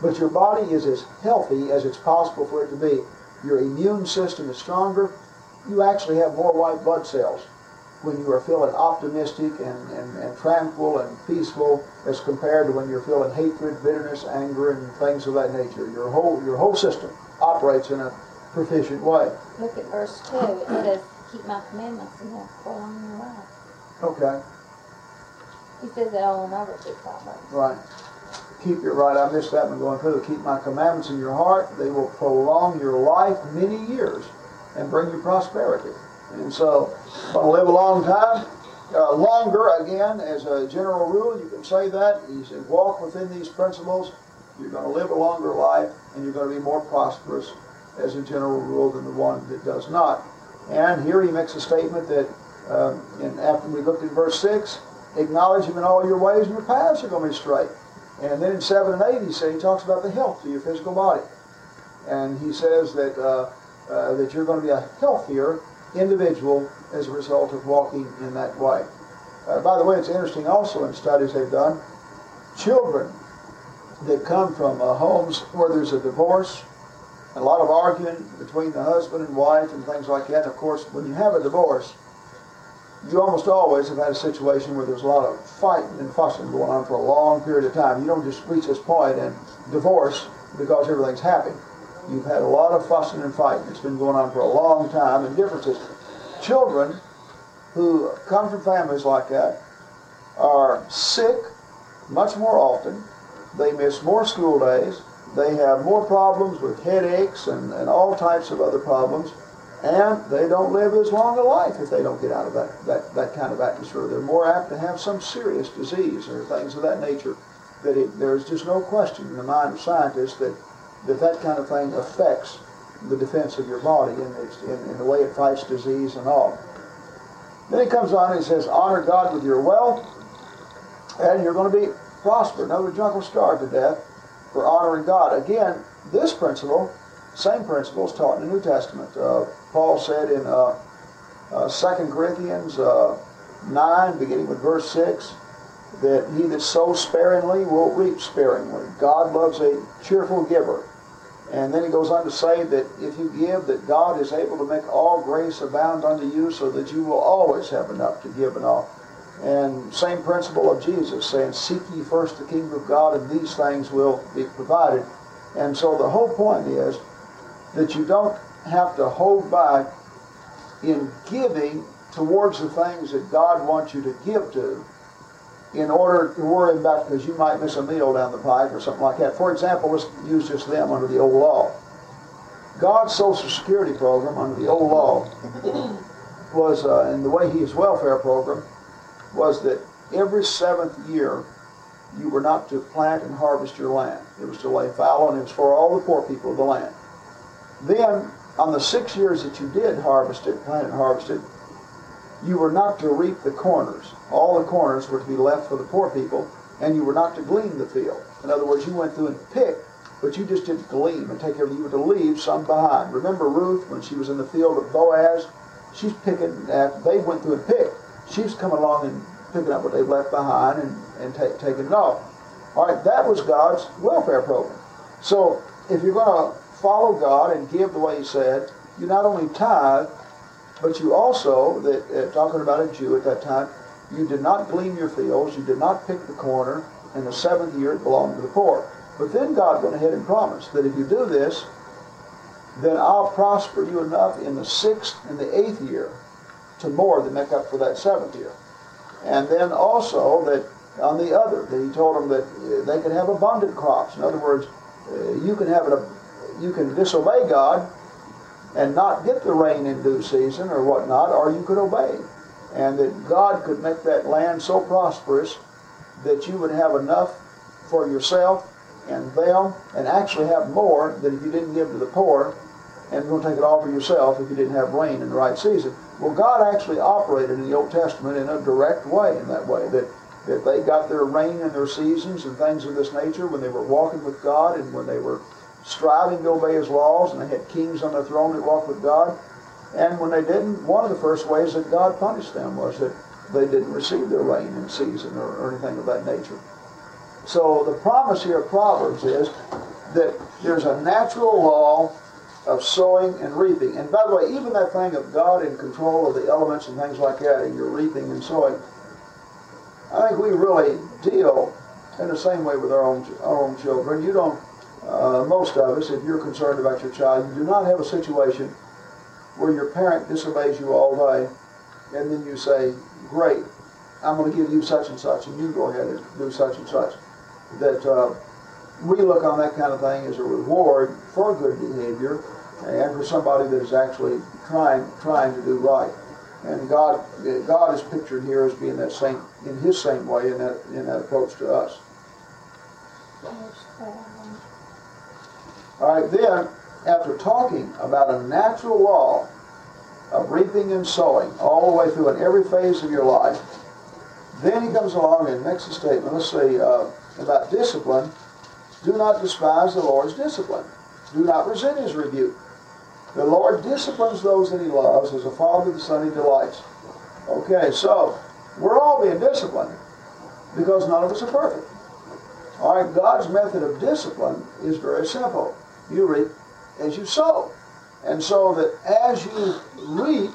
But your body is as healthy as it's possible for it to be. Your immune system is stronger. You actually have more white blood cells when you are feeling optimistic and, and, and tranquil and peaceful as compared to when you're feeling hatred, bitterness, anger, and things of that nature. Your whole, your whole system operates in a proficient way. Look at verse 2. It says, Keep my commandments and have prolong your life. Okay, He says it all over six times. right. Keep your right. I missed that one going through. Keep my commandments in your heart. They will prolong your life many years and bring you prosperity. And so, you want to live a long time, uh, longer again, as a general rule, you can say that. He said, walk within these principles. You're going to live a longer life, and you're going to be more prosperous as a general rule than the one that does not. And here he makes a statement that, um, after we looked at verse 6, acknowledge him in all your ways, and your paths are going to be straight. And then in 7 and 8, he says, he talks about the health of your physical body. And he says that, uh, uh, that you're going to be a healthier individual as a result of walking in that way. Uh, by the way, it's interesting also in studies they've done, children that come from uh, homes where there's a divorce, a lot of arguing between the husband and wife and things like that. Of course, when you have a divorce, you almost always have had a situation where there's a lot of fighting and fussing going on for a long period of time. You don't just reach this point and divorce because everything's happy. You've had a lot of fussing and fighting. It's been going on for a long time and differences. Children who come from families like that are sick, much more often. They miss more school days. They have more problems with headaches and, and all types of other problems. And they don't live as long a life if they don't get out of that, that, that kind of atmosphere. They're more apt to have some serious disease or things of that nature. That it, there's just no question in the mind of scientists that, that that kind of thing affects the defense of your body in, its, in, in the way it fights disease and all. Then he comes on and he says, honor God with your wealth, and you're going to be other words, you're not going to starve to death for honoring God. Again, this principle, same principle, is taught in the New Testament. Uh, Paul said in uh, uh, 2 Corinthians uh, 9, beginning with verse 6, that he that sows sparingly will reap sparingly. God loves a cheerful giver. And then he goes on to say that if you give, that God is able to make all grace abound unto you so that you will always have enough to give and all. And same principle of Jesus saying, Seek ye first the kingdom of God, and these things will be provided. And so the whole point is that you don't have to hold back in giving towards the things that God wants you to give to in order to worry about because you might miss a meal down the pike or something like that. For example, let's use just them under the old law. God's Social Security program under the old law [coughs] was, uh, and the way his welfare program was that every seventh year you were not to plant and harvest your land. It was to lay fallow and it was for all the poor people of the land. Then, on the six years that you did harvest it, plant and harvest it, you were not to reap the corners. All the corners were to be left for the poor people, and you were not to glean the field. In other words, you went through and picked, but you just didn't glean and take care of. You were to leave some behind. Remember Ruth when she was in the field of Boaz? She's picking, after they went through and picked, she's coming along and picking up what they've left behind and, and take, taking it off. All right, that was God's welfare program. So if you're going to follow God and give the way He said, you not only tithe, but you also, that uh, talking about a Jew at that time, you did not glean your fields, you did not pick the corner, and the seventh year it belonged to the poor. But then God went ahead and promised that if you do this, then I'll prosper you enough in the sixth and the eighth year to more than make up for that seventh year. And then also that on the other, that he told them that uh, they could have abundant crops. In other words, uh, you can have a, you can disobey God and not get the rain in due season or whatnot, or you could obey. And that God could make that land so prosperous that you would have enough for yourself and them, and actually have more than if you didn't give to the poor, and you're going to take it all for yourself if you didn't have rain in the right season. Well, God actually operated in the Old Testament in a direct way, in that way, that, that they got their rain and their seasons and things of this nature when they were walking with God and when they were striving to obey His laws, and they had kings on the throne that walked with God. And when they didn't, one of the first ways that God punished them was that they didn't receive their rain in season or, or anything of that nature. So the promise here of Proverbs is that there's a natural law of sowing and reaping. And by the way, even that thing of God in control of the elements and things like that, and you're reaping and sowing, I think we really deal in the same way with our own our own children. You don't, uh, most of us, if you're concerned about your child, you do not have a situation where your parent disobeys you all day, and then you say, "Great, I'm going to give you such and such, and you go ahead and do such and such." That uh, we look on that kind of thing as a reward for good behavior and for somebody that is actually trying trying to do right. And God God is pictured here as being that same in His same way in that in that approach to us. All right, then after talking about a natural law of reaping and sowing all the way through in every phase of your life, then he comes along and makes a statement. Let's say uh, about discipline. Do not despise the Lord's discipline. Do not resent his rebuke. The Lord disciplines those that he loves as a father the son he delights. Okay, so we're all being disciplined because none of us are perfect. All right, God's method of discipline is very simple. You reap as you sow. And so that as you reap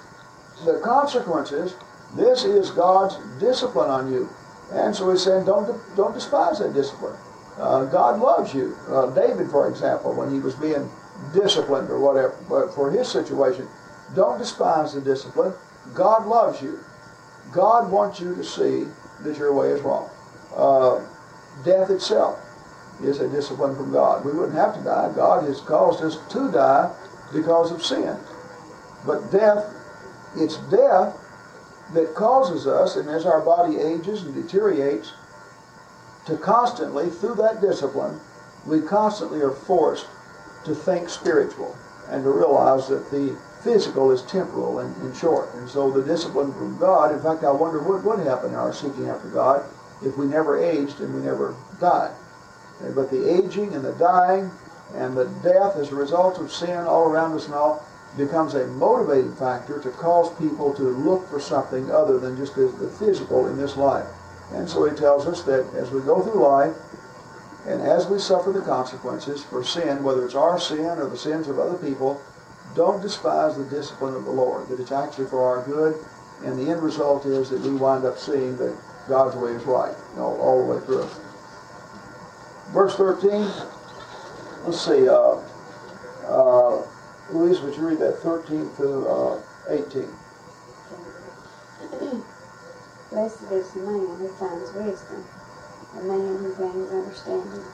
the consequences, this is God's discipline on you. And so he's saying, don't, don't despise that discipline. Uh, God loves you. Uh, David, for example, when he was being disciplined or whatever, but for his situation, don't despise the discipline. God loves you. God wants you to see that your way is wrong. Uh, death itself is a discipline from God. We wouldn't have to die. God has caused us to die because of sin. But death, it's death that causes us, and as our body ages and deteriorates, to constantly, through that discipline, we constantly are forced to think spiritual and to realize that the physical is temporal and, and short. And so the discipline from God, in fact, I wonder what would happen in our seeking after God if we never aged and we never died. But the aging and the dying and the death as a result of sin all around us all becomes a motivating factor to cause people to look for something other than just the physical in this life. And so he tells us that as we go through life, and as we suffer the consequences for sin, whether it's our sin or the sins of other people, don't despise the discipline of the Lord, that it's actually for our good, and the end result is that we wind up seeing that God's way is right, all the way through. Verse 13, let's see, uh, uh, Louise, would you read that 13 through uh, 18? [clears throat] Blessed is the man who finds wisdom, the man who gains understanding.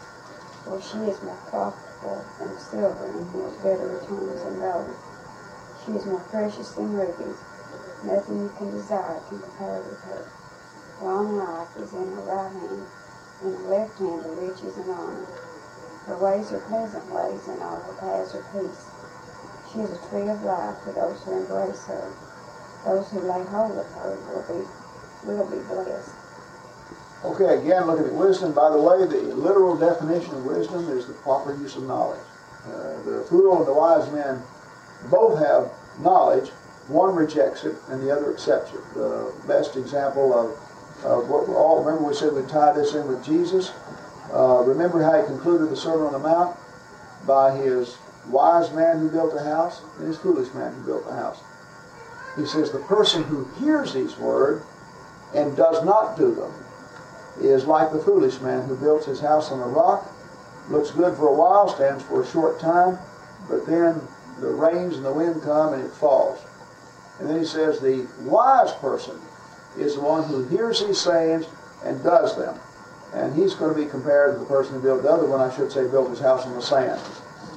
For she is more profitable than silver and yields better returns than gold. She is more precious than rubies. Nothing you can desire can compare with her. Long life is in her right hand, her left hand are riches and honor. Her ways are pleasant ways, and all her paths are peace. She is a tree of life for those who embrace her. Those who lay hold of her will be will be blessed. Okay, again, looking at wisdom. By the way, the literal definition of wisdom is the proper use of knowledge. Uh, the fool and the wise man both have knowledge. One rejects it, and the other accepts it. The best example of, what we all remember, we said we'd tie this in with Jesus. Uh, remember how he concluded the Sermon on the Mount by his wise man who built a house and his foolish man who built a house. He says the person who hears these words and does not do them is like the foolish man who builds his house on a rock, looks good for a while, stands for a short time, but then the rains and the wind come and it falls. And then he says the wise person is the one who hears these sayings and does them. And he's going to be compared to the person who built the other one, I should say, built his house on the sand.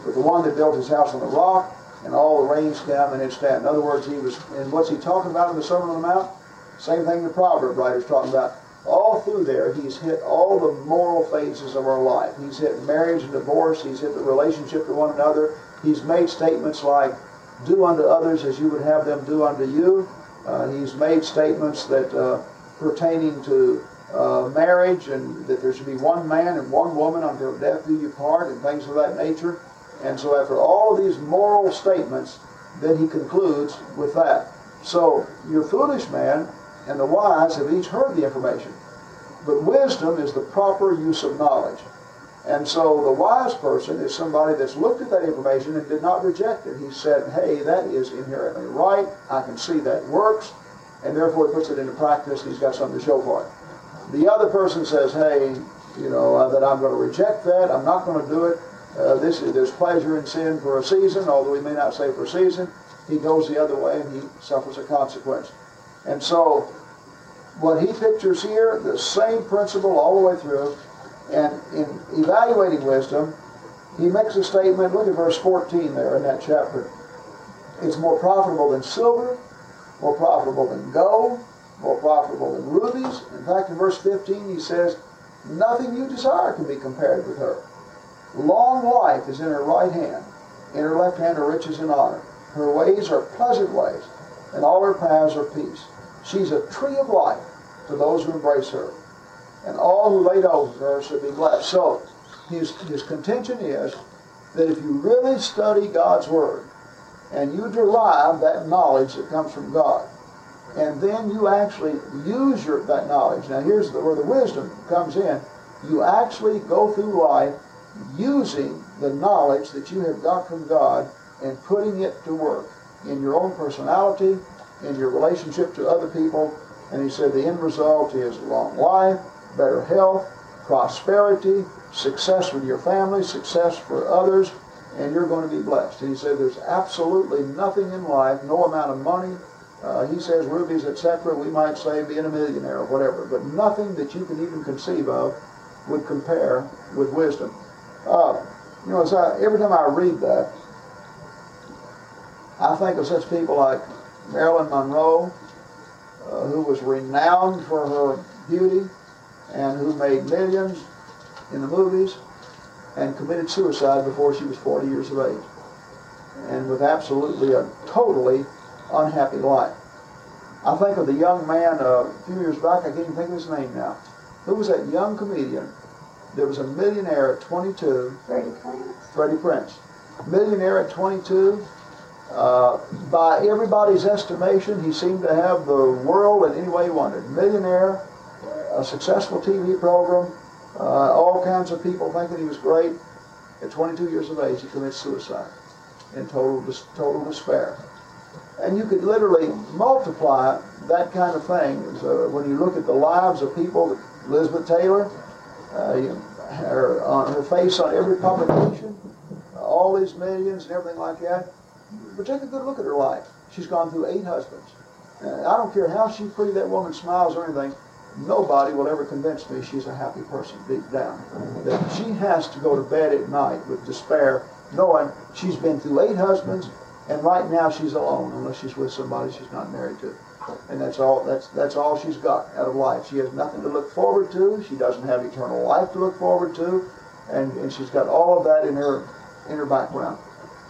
But the one that built his house on the rock, and all the rains come and it stands. In other words, he was, and what's he talking about in the Sermon on the Mount? Same thing the proverb writer's talking about. All through there, he's hit all the moral phases of our life. He's hit marriage and divorce. He's hit the relationship to one another. He's made statements like, do unto others as you would have them do unto you. Uh, he's made statements that uh, pertaining to uh, marriage and that there should be one man and one woman until death do you part and things of that nature. And so after all these moral statements, then he concludes with that. So your foolish man and the wise have each heard the information. But wisdom is the proper use of knowledge. And so the wise person is somebody that's looked at that information and did not reject it. He said, hey, that is inherently right. I can see that works. And therefore he puts it into practice and he's got something to show for it. The other person says, hey, you know, uh, that I'm going to reject that. I'm not going to do it. Uh, this is, there's pleasure in sin for a season, although we may not say for a season. He goes the other way and he suffers a consequence. And so, what he pictures here, the same principle all the way through. And in evaluating wisdom, he makes a statement. Look at verse 14 there in that chapter. It's more profitable than silver, more profitable than gold, more profitable than rubies. In fact, in verse 15, he says, Nothing you desire can be compared with her. Long life is in her right hand, in her left hand are riches and honor. Her ways are pleasant ways, and all her paths are peace. She's a tree of life to those who embrace her, and all who lay of her shall be blessed. So, his, his contention is that if you really study God's Word, and you derive that knowledge that comes from God, and then you actually use your, that knowledge. Now, here's the, where the wisdom comes in. You actually go through life using the knowledge that you have got from God and putting it to work in your own personality, in your relationship to other people. And he said the end result is long life, better health, prosperity, success with your family, success for others, and you're going to be blessed. He said there's absolutely nothing in life, no amount of money. Uh, he says rubies, etc. We might say being a millionaire or whatever, but nothing that you can even conceive of would compare with wisdom. Uh, you know, I, every time I read that, I think of such people like Marilyn Monroe, uh, who was renowned for her beauty and who made millions in the movies and committed suicide before she was 40 years of age. And with absolutely a totally unhappy life. I think of the young man uh, a few years back, I can't even think of his name now. Who was that young comedian that was a millionaire at 22? Freddie Prinze. Freddie Prinze. Millionaire at 22. Uh, by everybody's estimation, he seemed to have the world in any way he wanted. Millionaire, a successful TV program, uh, all kinds of people thinking he was great. At 22 years of age, he commits suicide in total, total despair. And you could literally multiply that kind of thing. So when you look at the lives of people, Elizabeth Taylor, uh, you, her, on her face on every publication, all these millions and everything like that. But take a good look at her life. She's gone through eight husbands. Uh, I don't care how she pretty that woman smiles or anything. Nobody will ever convince me she's a happy person deep down. That she has to go to bed at night with despair, knowing she's been through eight husbands, and right now she's alone, unless she's with somebody she's not married to. And that's all that's that's all she's got out of life. She has nothing to look forward to. She doesn't have eternal life to look forward to. And, and she's got all of that in her in her background.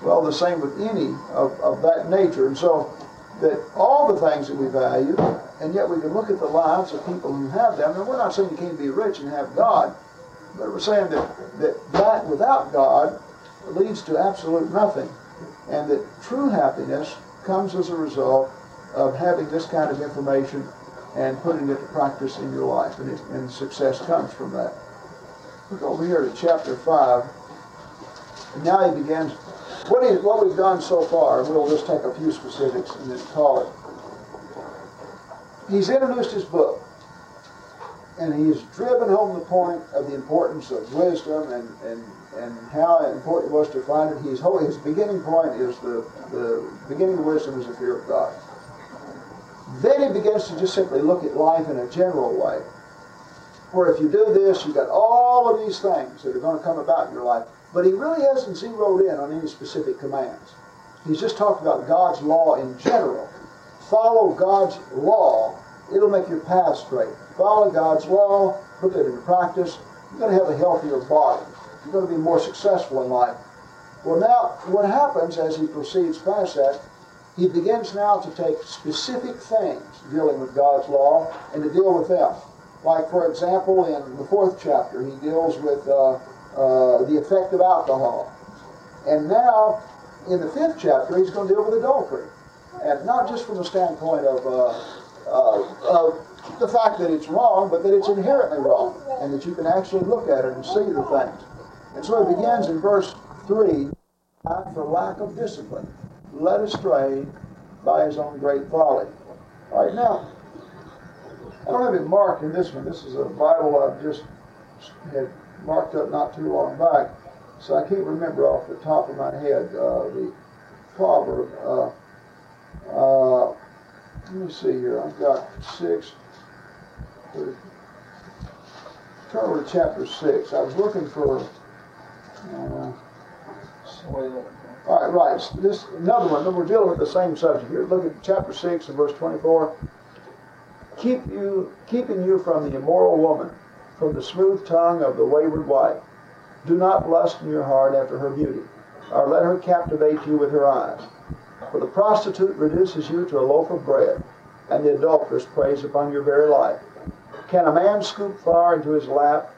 Well, the same with any of, of that nature. And so that all the things that we value, and yet we can look at the lives of people who have them, and we're not saying you can't be rich and have God, but we're saying that that, that without God leads to absolute nothing and that true happiness comes as a result of having this kind of information and putting it to practice in your life, and, it, and success comes from that. Look over here to chapter 5. And now he begins. What, he, what we've done so far, we'll just take a few specifics and then call it. He's introduced his book, and he's driven home the point of the importance of wisdom and, and and how important it was to find it. Whole his beginning point is the, the beginning of wisdom is the fear of God. Then he begins to just simply look at life in a general way. Where if you do this, you've got all of these things that are going to come about in your life. But he really hasn't zeroed in on any specific commands. He's just talked about God's law in general. Follow God's law, it'll make your path straight. Follow God's law, put it into practice, you're going to have a healthier body you're going to be more successful in life. Well, now, what happens as he proceeds past that, he begins now to take specific things dealing with God's law and to deal with them. Like, for example, in the fourth chapter, he deals with uh, uh, the effect of alcohol. And now, in the fifth chapter, he's going to deal with adultery. And not just from the standpoint of, uh, uh of the fact that it's wrong, but that it's inherently wrong, and that you can actually look at it and see the things. And so it begins in verse 3 for lack of discipline, led astray by his own great folly. All right, now, I don't have it marked in this one. This is a Bible I've just had marked up not too long back, so I can't remember off the top of my head uh, the proverb. Uh, uh, let me see here. I've got six. Turn over to chapter six. I was looking for uh, all right, right. This another one. We're dealing with the same subject here. Look at chapter six and verse twenty-four. Keep you, keeping you from the immoral woman, from the smooth tongue of the wayward wife. Do not lust in your heart after her beauty, or let her captivate you with her eyes. For the prostitute reduces you to a loaf of bread, and the adulteress preys upon your very life. Can a man scoop fire into his lap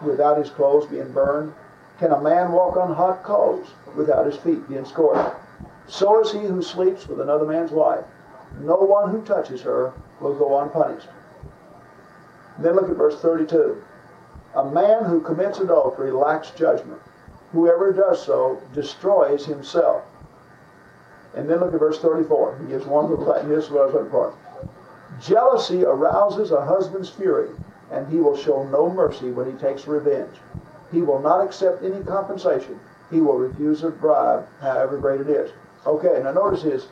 without his clothes being burned? Can a man walk on hot coals without his feet being scorched? So is he who sleeps with another man's wife. No one who touches her will go unpunished. Then look at verse 32. A man who commits adultery lacks judgment. Whoever does so destroys himself. And then look at verse 34. He gives one little this is was looking for. Jealousy arouses a husband's fury, and he will show no mercy when he takes revenge. He will not accept any compensation. He will refuse a bribe, however great it is. Okay, now notice his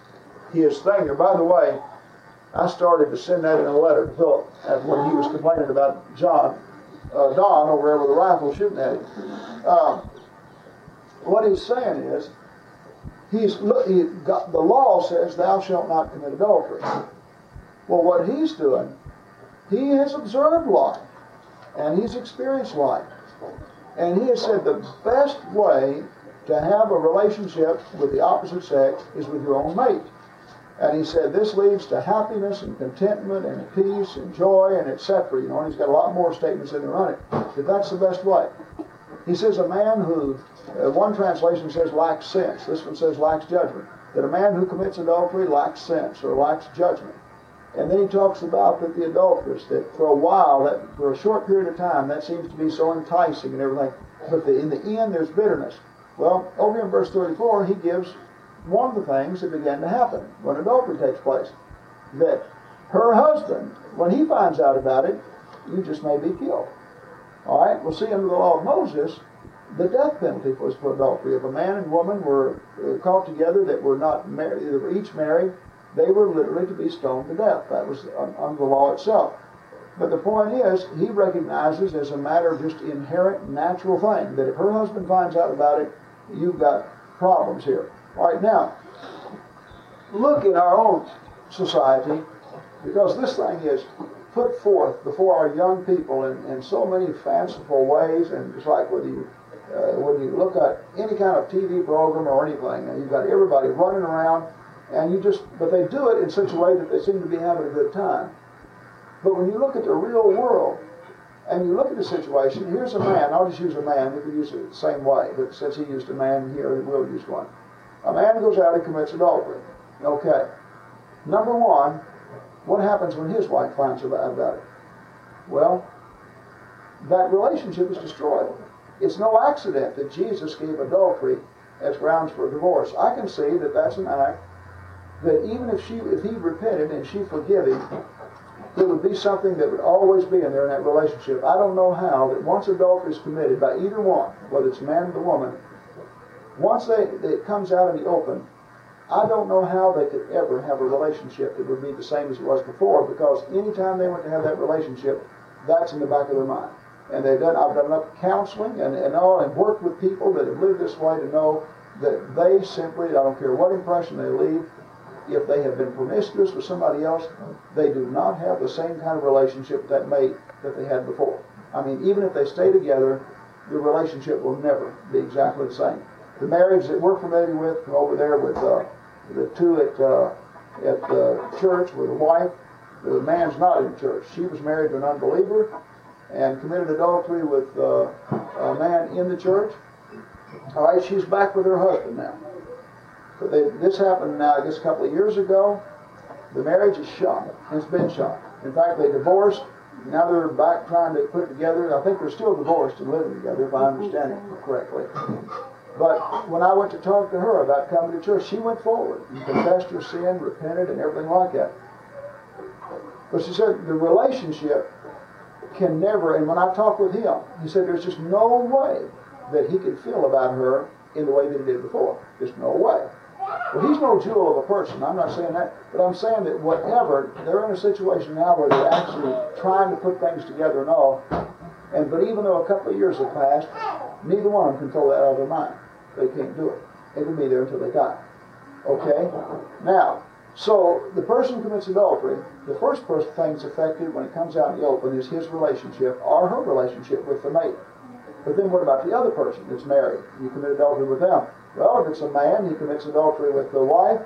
his thing here. By the way, I started to send that in a letter to Philip when he was complaining about John uh, Don over there with a rifle shooting at him. Uh, what he's saying is, he's he got, the law says thou shalt not commit adultery. Well, what he's doing, he has observed life and he's experienced life. And he has said the best way to have a relationship with the opposite sex is with your own mate. And he said this leads to happiness and contentment and peace and joy and etc. You know, and he's got a lot more statements in there on it. But that's the best way. He says a man who, uh, one translation says lacks sense. This one says lacks judgment. That a man who commits adultery lacks sense or lacks judgment. And then he talks about that the adulteress, that for a while, that for a short period of time, that seems to be so enticing and everything. But the, in the end, there's bitterness. Well, over in verse 34, he gives one of the things that began to happen when adultery takes place. That her husband, when he finds out about it, you just may be killed. All right, we'll see under the law of Moses, the death penalty was for adultery. If a man and woman were uh, caught together that were not married, they were each married, they were literally to be stoned to death. That was under the law itself. But the point is, he recognizes as a matter of just inherent natural thing that if her husband finds out about it, you've got problems here. All right, now, look in our own society, because this thing is put forth before our young people in, in so many fanciful ways, and it's like whether you uh, when you look at any kind of TV program or anything, and you've got everybody running around, and you just, but they do it in such a way that they seem to be having a good time. But when you look at the real world, and you look at the situation, here's a man, I'll just use a man, we can use it the same way, but since he used a man here, we'll use one. A man goes out and commits adultery. Okay. Number one, what happens when his wife finds out about it? Well, that relationship is destroyed. It's no accident that Jesus gave adultery as grounds for divorce. I can see that that's an act that even if she, if he repented and she forgave him, it would be something that would always be in there in that relationship. I don't know how that once adultery is committed by either one, whether it's man or the woman, once they, it comes out in the open, I don't know how they could ever have a relationship that would be the same as it was before because anytime they went to have that relationship, that's in the back of their mind. And they've done, I've done enough counseling and, and all and worked with people that have lived this way to know that they simply, I don't care what impression they leave, if they have been promiscuous with somebody else, they do not have the same kind of relationship that mate that they had before. I mean, even if they stay together, the relationship will never be exactly the same. The marriage that we're familiar with over there with uh, the two at uh, at the church with a wife, the man's not in church. She was married to an unbeliever and committed adultery with uh, a man in the church. All right, she's back with her husband now. But they, this happened now, I guess, a couple of years ago. The marriage is shot. It's been shot. In fact, they divorced. Now they're back trying to put it together. I think they're still divorced and living together, if I understand it correctly. But when I went to talk to her about coming to church, she went forward and confessed her sin, repented, and everything like that. But she said the relationship can never, and when I talked with him, he said there's just no way that he could feel about her in the way that he did before. Just no way. Well, he's no jewel of a person. I'm not saying that, but I'm saying that whatever, they're in a situation now where they're actually trying to put things together and all. And but even though a couple of years have passed, neither one of them can throw that out of their mind. They can't do it. It'll be there until they die. Okay? Now, so the person commits adultery, the first person that's affected when it comes out in the open is his relationship or her relationship with the mate. But then what about the other person that's married? You commit adultery with them. Well, if it's a man, he commits adultery with the wife,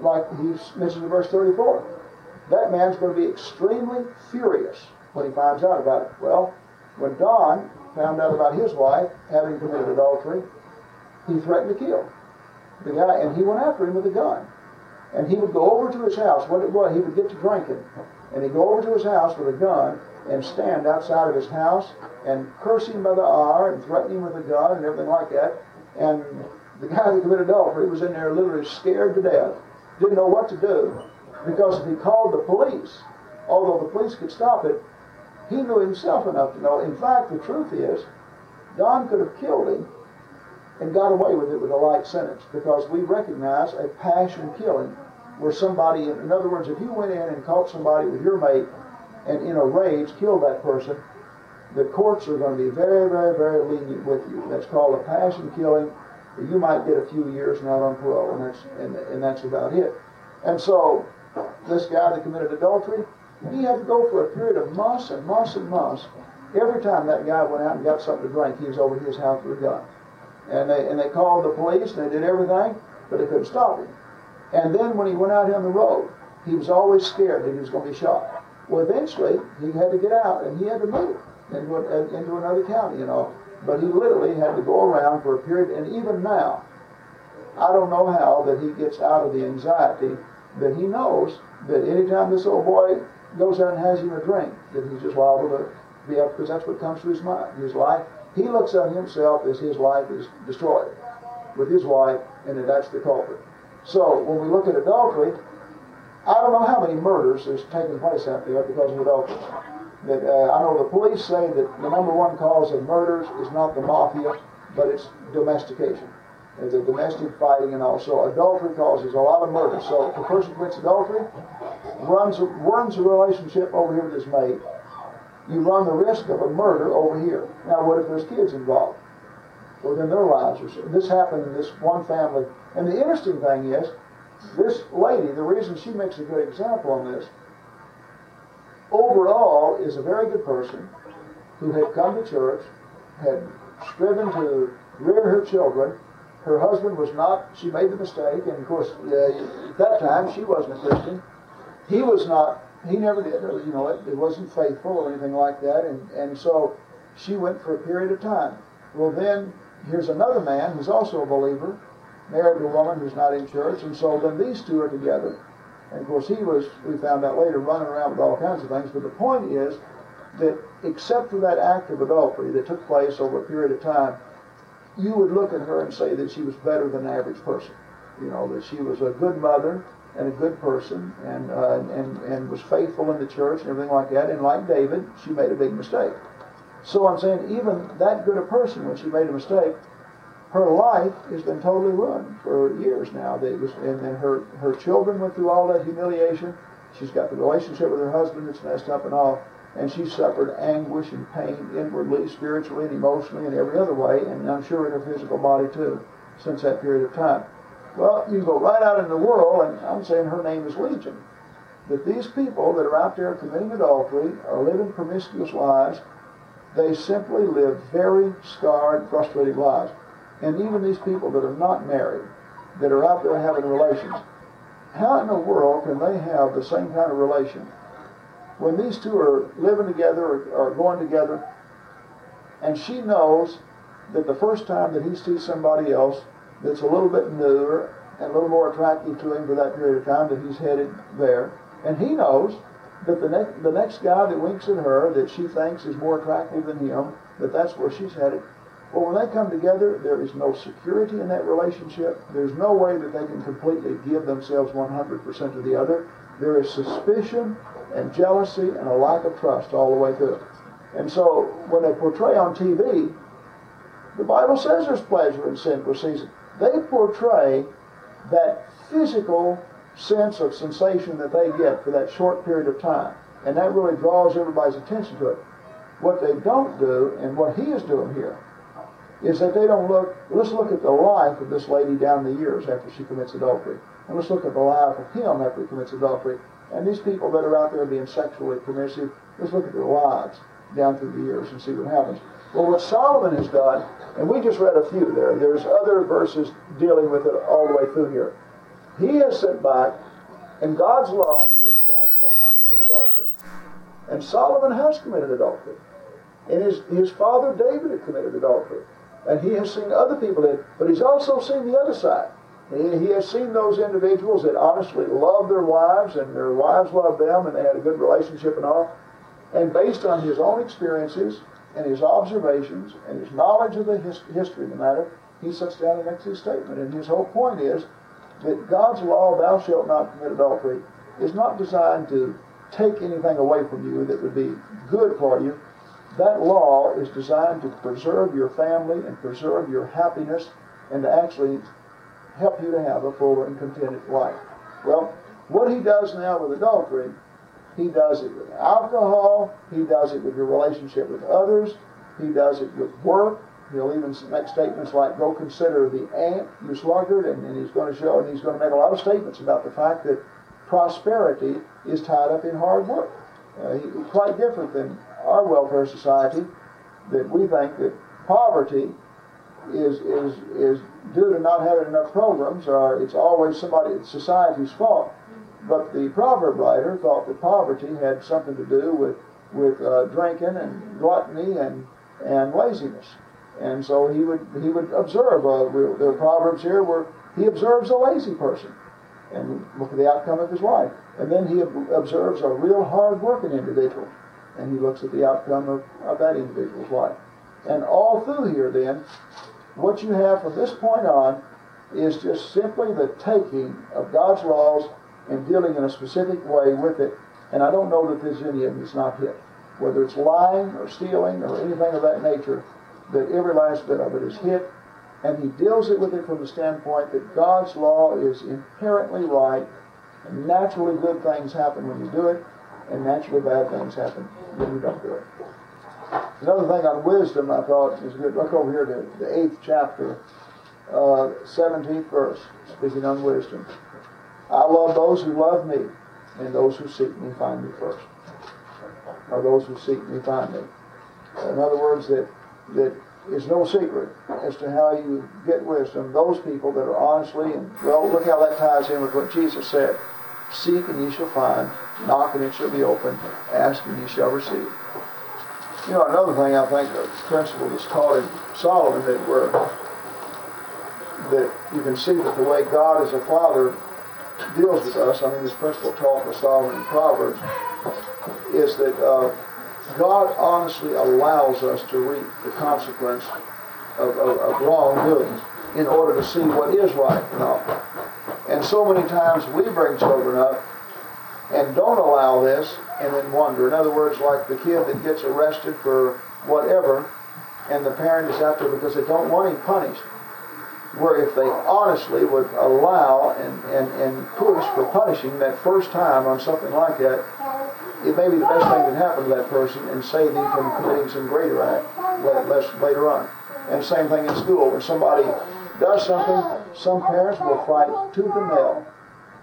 like he mentions in verse 34. That man's going to be extremely furious when he finds out about it. Well, when Don found out about his wife having committed adultery, he threatened to kill the guy, and he went after him with a gun. And he would go over to his house. What it was, he would get to drinking, and he'd go over to his house with a gun and stand outside of his house and curse him by the hour and threaten him with a gun and everything like that. And the guy that committed adultery was in there literally scared to death, didn't know what to do, because if he called the police, although the police could stop it, he knew himself enough to know. In fact, the truth is, Don could have killed him and got away with it with a light sentence because we recognize a passion killing where somebody, in other words, if you went in and caught somebody with your mate and in a rage killed that person, the courts are going to be very, very, very lenient with you. That's called a passion killing. You might get a few years not on parole, and that's and, and that's about it. And so, this guy that committed adultery, he had to go for a period of months and months and months. Every time that guy went out and got something to drink, he was over his house with a gun. And they and they called the police and they did everything, but they couldn't stop him. And then when he went out on the road, he was always scared that he was going to be shot. Well, eventually he had to get out and he had to move into, into another county, you know. But he literally had to go around for a period, and even now, I don't know how that he gets out of the anxiety that he knows that anytime this old boy goes out and has him a drink, that he's just liable to be up because that's what comes to his mind. His life, he looks at himself as his life is destroyed with his wife, and that that's the culprit. So when we look at adultery, I don't know how many murders is taking place out there because of adultery. That uh, I know the police say that the number one cause of murders is not the mafia, but it's domestication. It's a domestic fighting and also adultery causes a lot of murder. So if a person commits adultery, runs runs a relationship over here with his mate, you run the risk of a murder over here. Now what if there's kids involved? Well then their lives are this happened in this one family. And the interesting thing is, this lady, the reason she makes a good example on this, overall is a very good person who had come to church, had striven to rear her children. Her husband was not, she made the mistake, and of course, uh, at that time she wasn't a Christian. He was not, he never did, you know, it, it wasn't faithful or anything like that, and, and so she went for a period of time. Well, then, here's another man who's also a believer, married to a woman who's not in church, and so then these two are together. And of course, he was, we found out later, running around with all kinds of things. But the point is that except for that act of adultery that took place over a period of time, you would look at her and say that she was better than the average person. You know, that she was a good mother and a good person and, uh, and, and was faithful in the church and everything like that. And like David, she made a big mistake. So I'm saying, even that good a person, when she made a mistake, her life has been totally ruined for years now. Was, and then her, her children went through all that humiliation. She's got the relationship with her husband that's messed up and all. And she suffered anguish and pain inwardly, spiritually, and emotionally, and every other way, and I'm sure in her physical body too, since that period of time. Well, you go right out in the world, and I'm saying her name is Legion. That these people that are out there committing adultery are living promiscuous lives. They simply live very scarred, frustrated lives. And even these people that are not married, that are out there having relations, how in the world can they have the same kind of relation when these two are living together or, or going together and she knows that the first time that he sees somebody else that's a little bit newer and a little more attractive to him for that period of time that he's headed there and he knows that the, ne- the next guy that winks at her that she thinks is more attractive than him that that's where she's headed well, when they come together, there is no security in that relationship. There's no way that they can completely give themselves 100% to the other. There is suspicion and jealousy and a lack of trust all the way through. And so when they portray on TV, the Bible says there's pleasure in sin for season. They portray that physical sense of sensation that they get for that short period of time. And that really draws everybody's attention to it. What they don't do, and what he is doing here, is that they don't look, let's look at the life of this lady down the years after she commits adultery. And let's look at the life of him after he commits adultery. And these people that are out there being sexually permissive, let's look at their lives down through the years and see what happens. Well, what Solomon has done, and we just read a few there, there's other verses dealing with it all the way through here. He has sent back, and God's law is, thou shalt not commit adultery. And Solomon has committed adultery. And his, his father David had committed adultery. And he has seen other people that, but he's also seen the other side. He, has seen those individuals that honestly love their wives and their wives love them and they had a good relationship and all. And based on his own experiences and his observations and his knowledge of the his, history of the matter, he sits down and makes his statement. And his whole point is that God's law, thou shalt not commit adultery, is not designed to take anything away from you that would be good for you, that law is designed to preserve your family and preserve your happiness and to actually help you to have a fuller and contented life. Well, what he does now with adultery He does it with alcohol. He does it with your relationship with others. He does it with work. He'll even make statements like, go consider the ant, you sluggard, and, and he's going to show, and he's going to make a lot of statements about the fact that prosperity is tied up in hard work. Uh, he, quite different than our welfare society, that we think that poverty is, is, is due to not having enough programs, or it's always somebody, it's society's fault. But the proverb writer thought that poverty had something to do with, with uh, drinking and gluttony and, and laziness. And so he would he would observe. Uh, are proverbs here where he observes a lazy person, and look at the outcome of his life. And then he observes a real hard-working individual, and he looks at the outcome of, of that individual's life. And all through here, then, what you have from this point on is just simply the taking of God's laws and dealing in a specific way with it. And I don't know that there's any of them that's not hit. Whether it's lying or stealing or anything of that nature, that every last bit of it is hit, and he deals it with it from the standpoint that God's law is inherently right, and naturally good things happen when you do it, and naturally bad things happen when you don't do it. Another thing on wisdom I thought is good. Look over here to the eighth chapter, uh, 17th verse, speaking on wisdom. I love those who love me, and those who seek me find me first. Or those who seek me find me. In other words, that that is no secret as to how you get wisdom. Those people that are honestly, and well, look how that ties in with what Jesus said Seek and ye shall find, knock and it shall be opened, ask and ye shall receive. You know, another thing I think the principle that's taught in Solomon that we're that you can see that the way God is a father deals with us, I mean, this principle taught by Solomon in Proverbs, is that uh, God honestly allows us to reap the consequence of, of, of wrongdoing in order to see what is right and. And so many times we bring children up and don't allow this and then wonder. In other words, like the kid that gets arrested for whatever and the parent is out there because they don't want him punished. Where if they honestly would allow and, and, and push for punishing that first time on something like that, it may be the best thing that happened to that person and save them from committing some greater act less later on. And same thing in school. When somebody does something, some parents will fight tooth and nail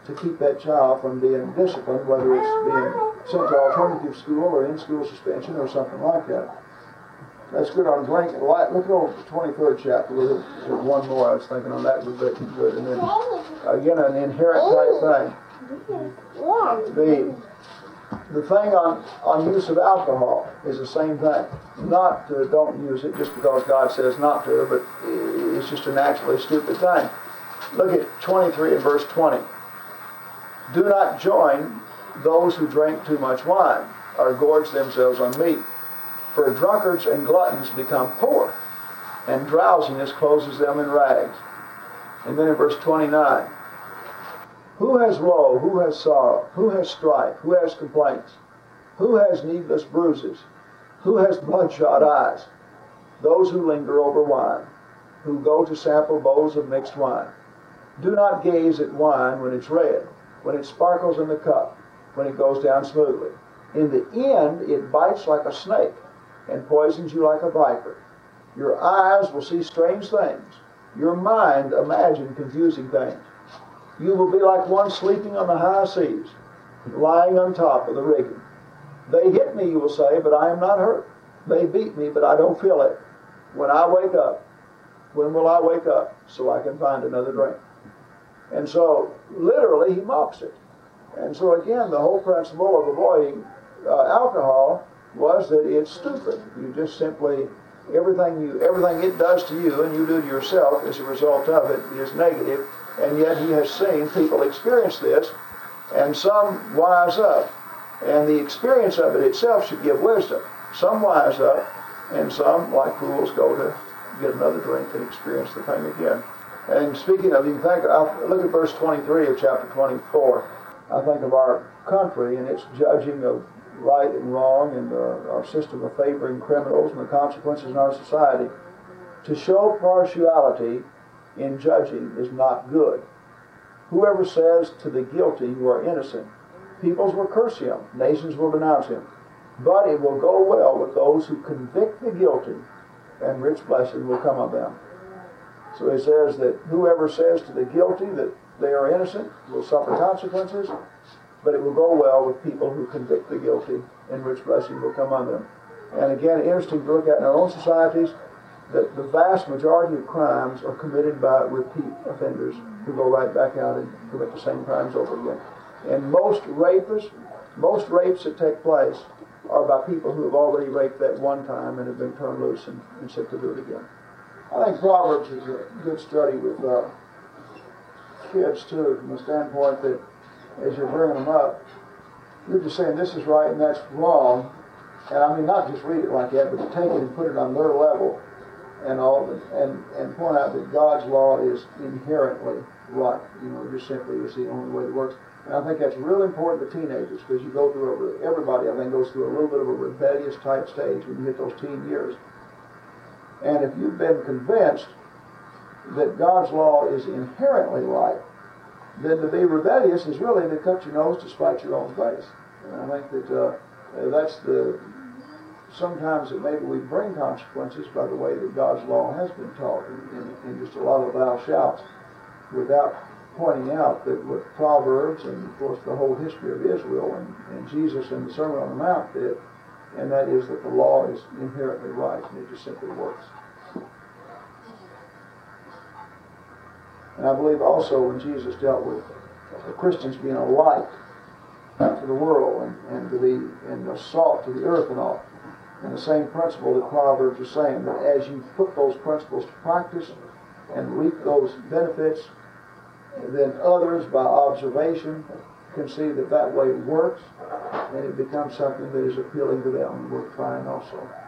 to keep that child from being disciplined, whether it's being sent to alternative school or in-school suspension or something like that. That's good on Lincoln. Look at the 23rd chapter. There's one more I was thinking on that would be good. And then, again, an inherent type oh. thing. The the thing on, on use of alcohol is the same thing. Not to, don't use it just because God says not to, but it's just a naturally stupid thing. Look at 23 and verse 20. Do not join those who drink too much wine or gorge themselves on meat. For drunkards and gluttons become poor, and drowsiness closes them in rags. And then in verse 29, who has woe? Who has sorrow? Who has strife? Who has complaints? Who has needless bruises? Who has [laughs] bloodshot eyes? Those who linger over wine, who go to sample bowls of mixed wine. Do not gaze at wine when it's red, when it sparkles in the cup, when it goes down smoothly. In the end, it bites like a snake and poisons you like a viper. Your eyes will see strange things. Your mind imagine confusing things. You will be like one sleeping on the high seas, lying on top of the rigging. They hit me, you will say, but I am not hurt. They beat me, but I don't feel it. When I wake up, when will I wake up so I can find another drink? And so, literally, he mocks it. And so, again, the whole principle of avoiding uh, alcohol was that it's stupid. You just simply everything you everything it does to you and you do to yourself as a result of it is negative and yet he has seen people experience this, and some wise up. And the experience of it itself should give wisdom. Some wise up, and some, like fools, go to get another drink and experience the thing again. And speaking of, you think, look at verse 23 of chapter 24. I think of our country and its judging of right and wrong and our, our system of favoring criminals and the consequences in our society. To show partiality in judging is not good. Whoever says to the guilty, You are innocent, Peoples will curse him, nations will denounce him. But it will go well with those who convict the guilty, and rich blessing will come on them. So he says that whoever says to the guilty that they are innocent will suffer consequences, but it will go well with people who convict the guilty, and rich blessing will come on them. And again, interesting to look at in our own societies that the vast majority of crimes are committed by repeat offenders who go right back out and commit the same crimes over again. And most rapists, most rapes that take place are by people who have already raped that one time and have been turned loose and, and set to do it again. I think Proverbs is a good study with uh, kids too, from the standpoint that as you're bringing them up, you're just saying this is right and that's wrong. And I mean, not just read it like that, but take it and put it on their level and all, and, and point out that God's law is inherently right. You know, just simply is the only way it works. And I think that's really important to teenagers because you go through, a, everybody I think goes through a little bit of a rebellious type stage when you hit those teen years. And if you've been convinced that God's law is inherently right, then to be rebellious is really to cut your nose to spite your own face. And I think that uh, that's the sometimes that maybe we bring consequences by the way that God's law has been taught in, in, in just a lot of thou shouts without pointing out that what Proverbs and of course the whole history of Israel and, and Jesus and the Sermon on the Mount did, and that is that the law is inherently right and it just simply works. And I believe also when Jesus dealt with Christians being a light to the world and, and to be and a salt to the earth and all. And the same principle that Proverbs is saying that as you put those principles to practice and reap those benefits, then others by observation can see that that way works and it becomes something that is appealing to them and worth trying also.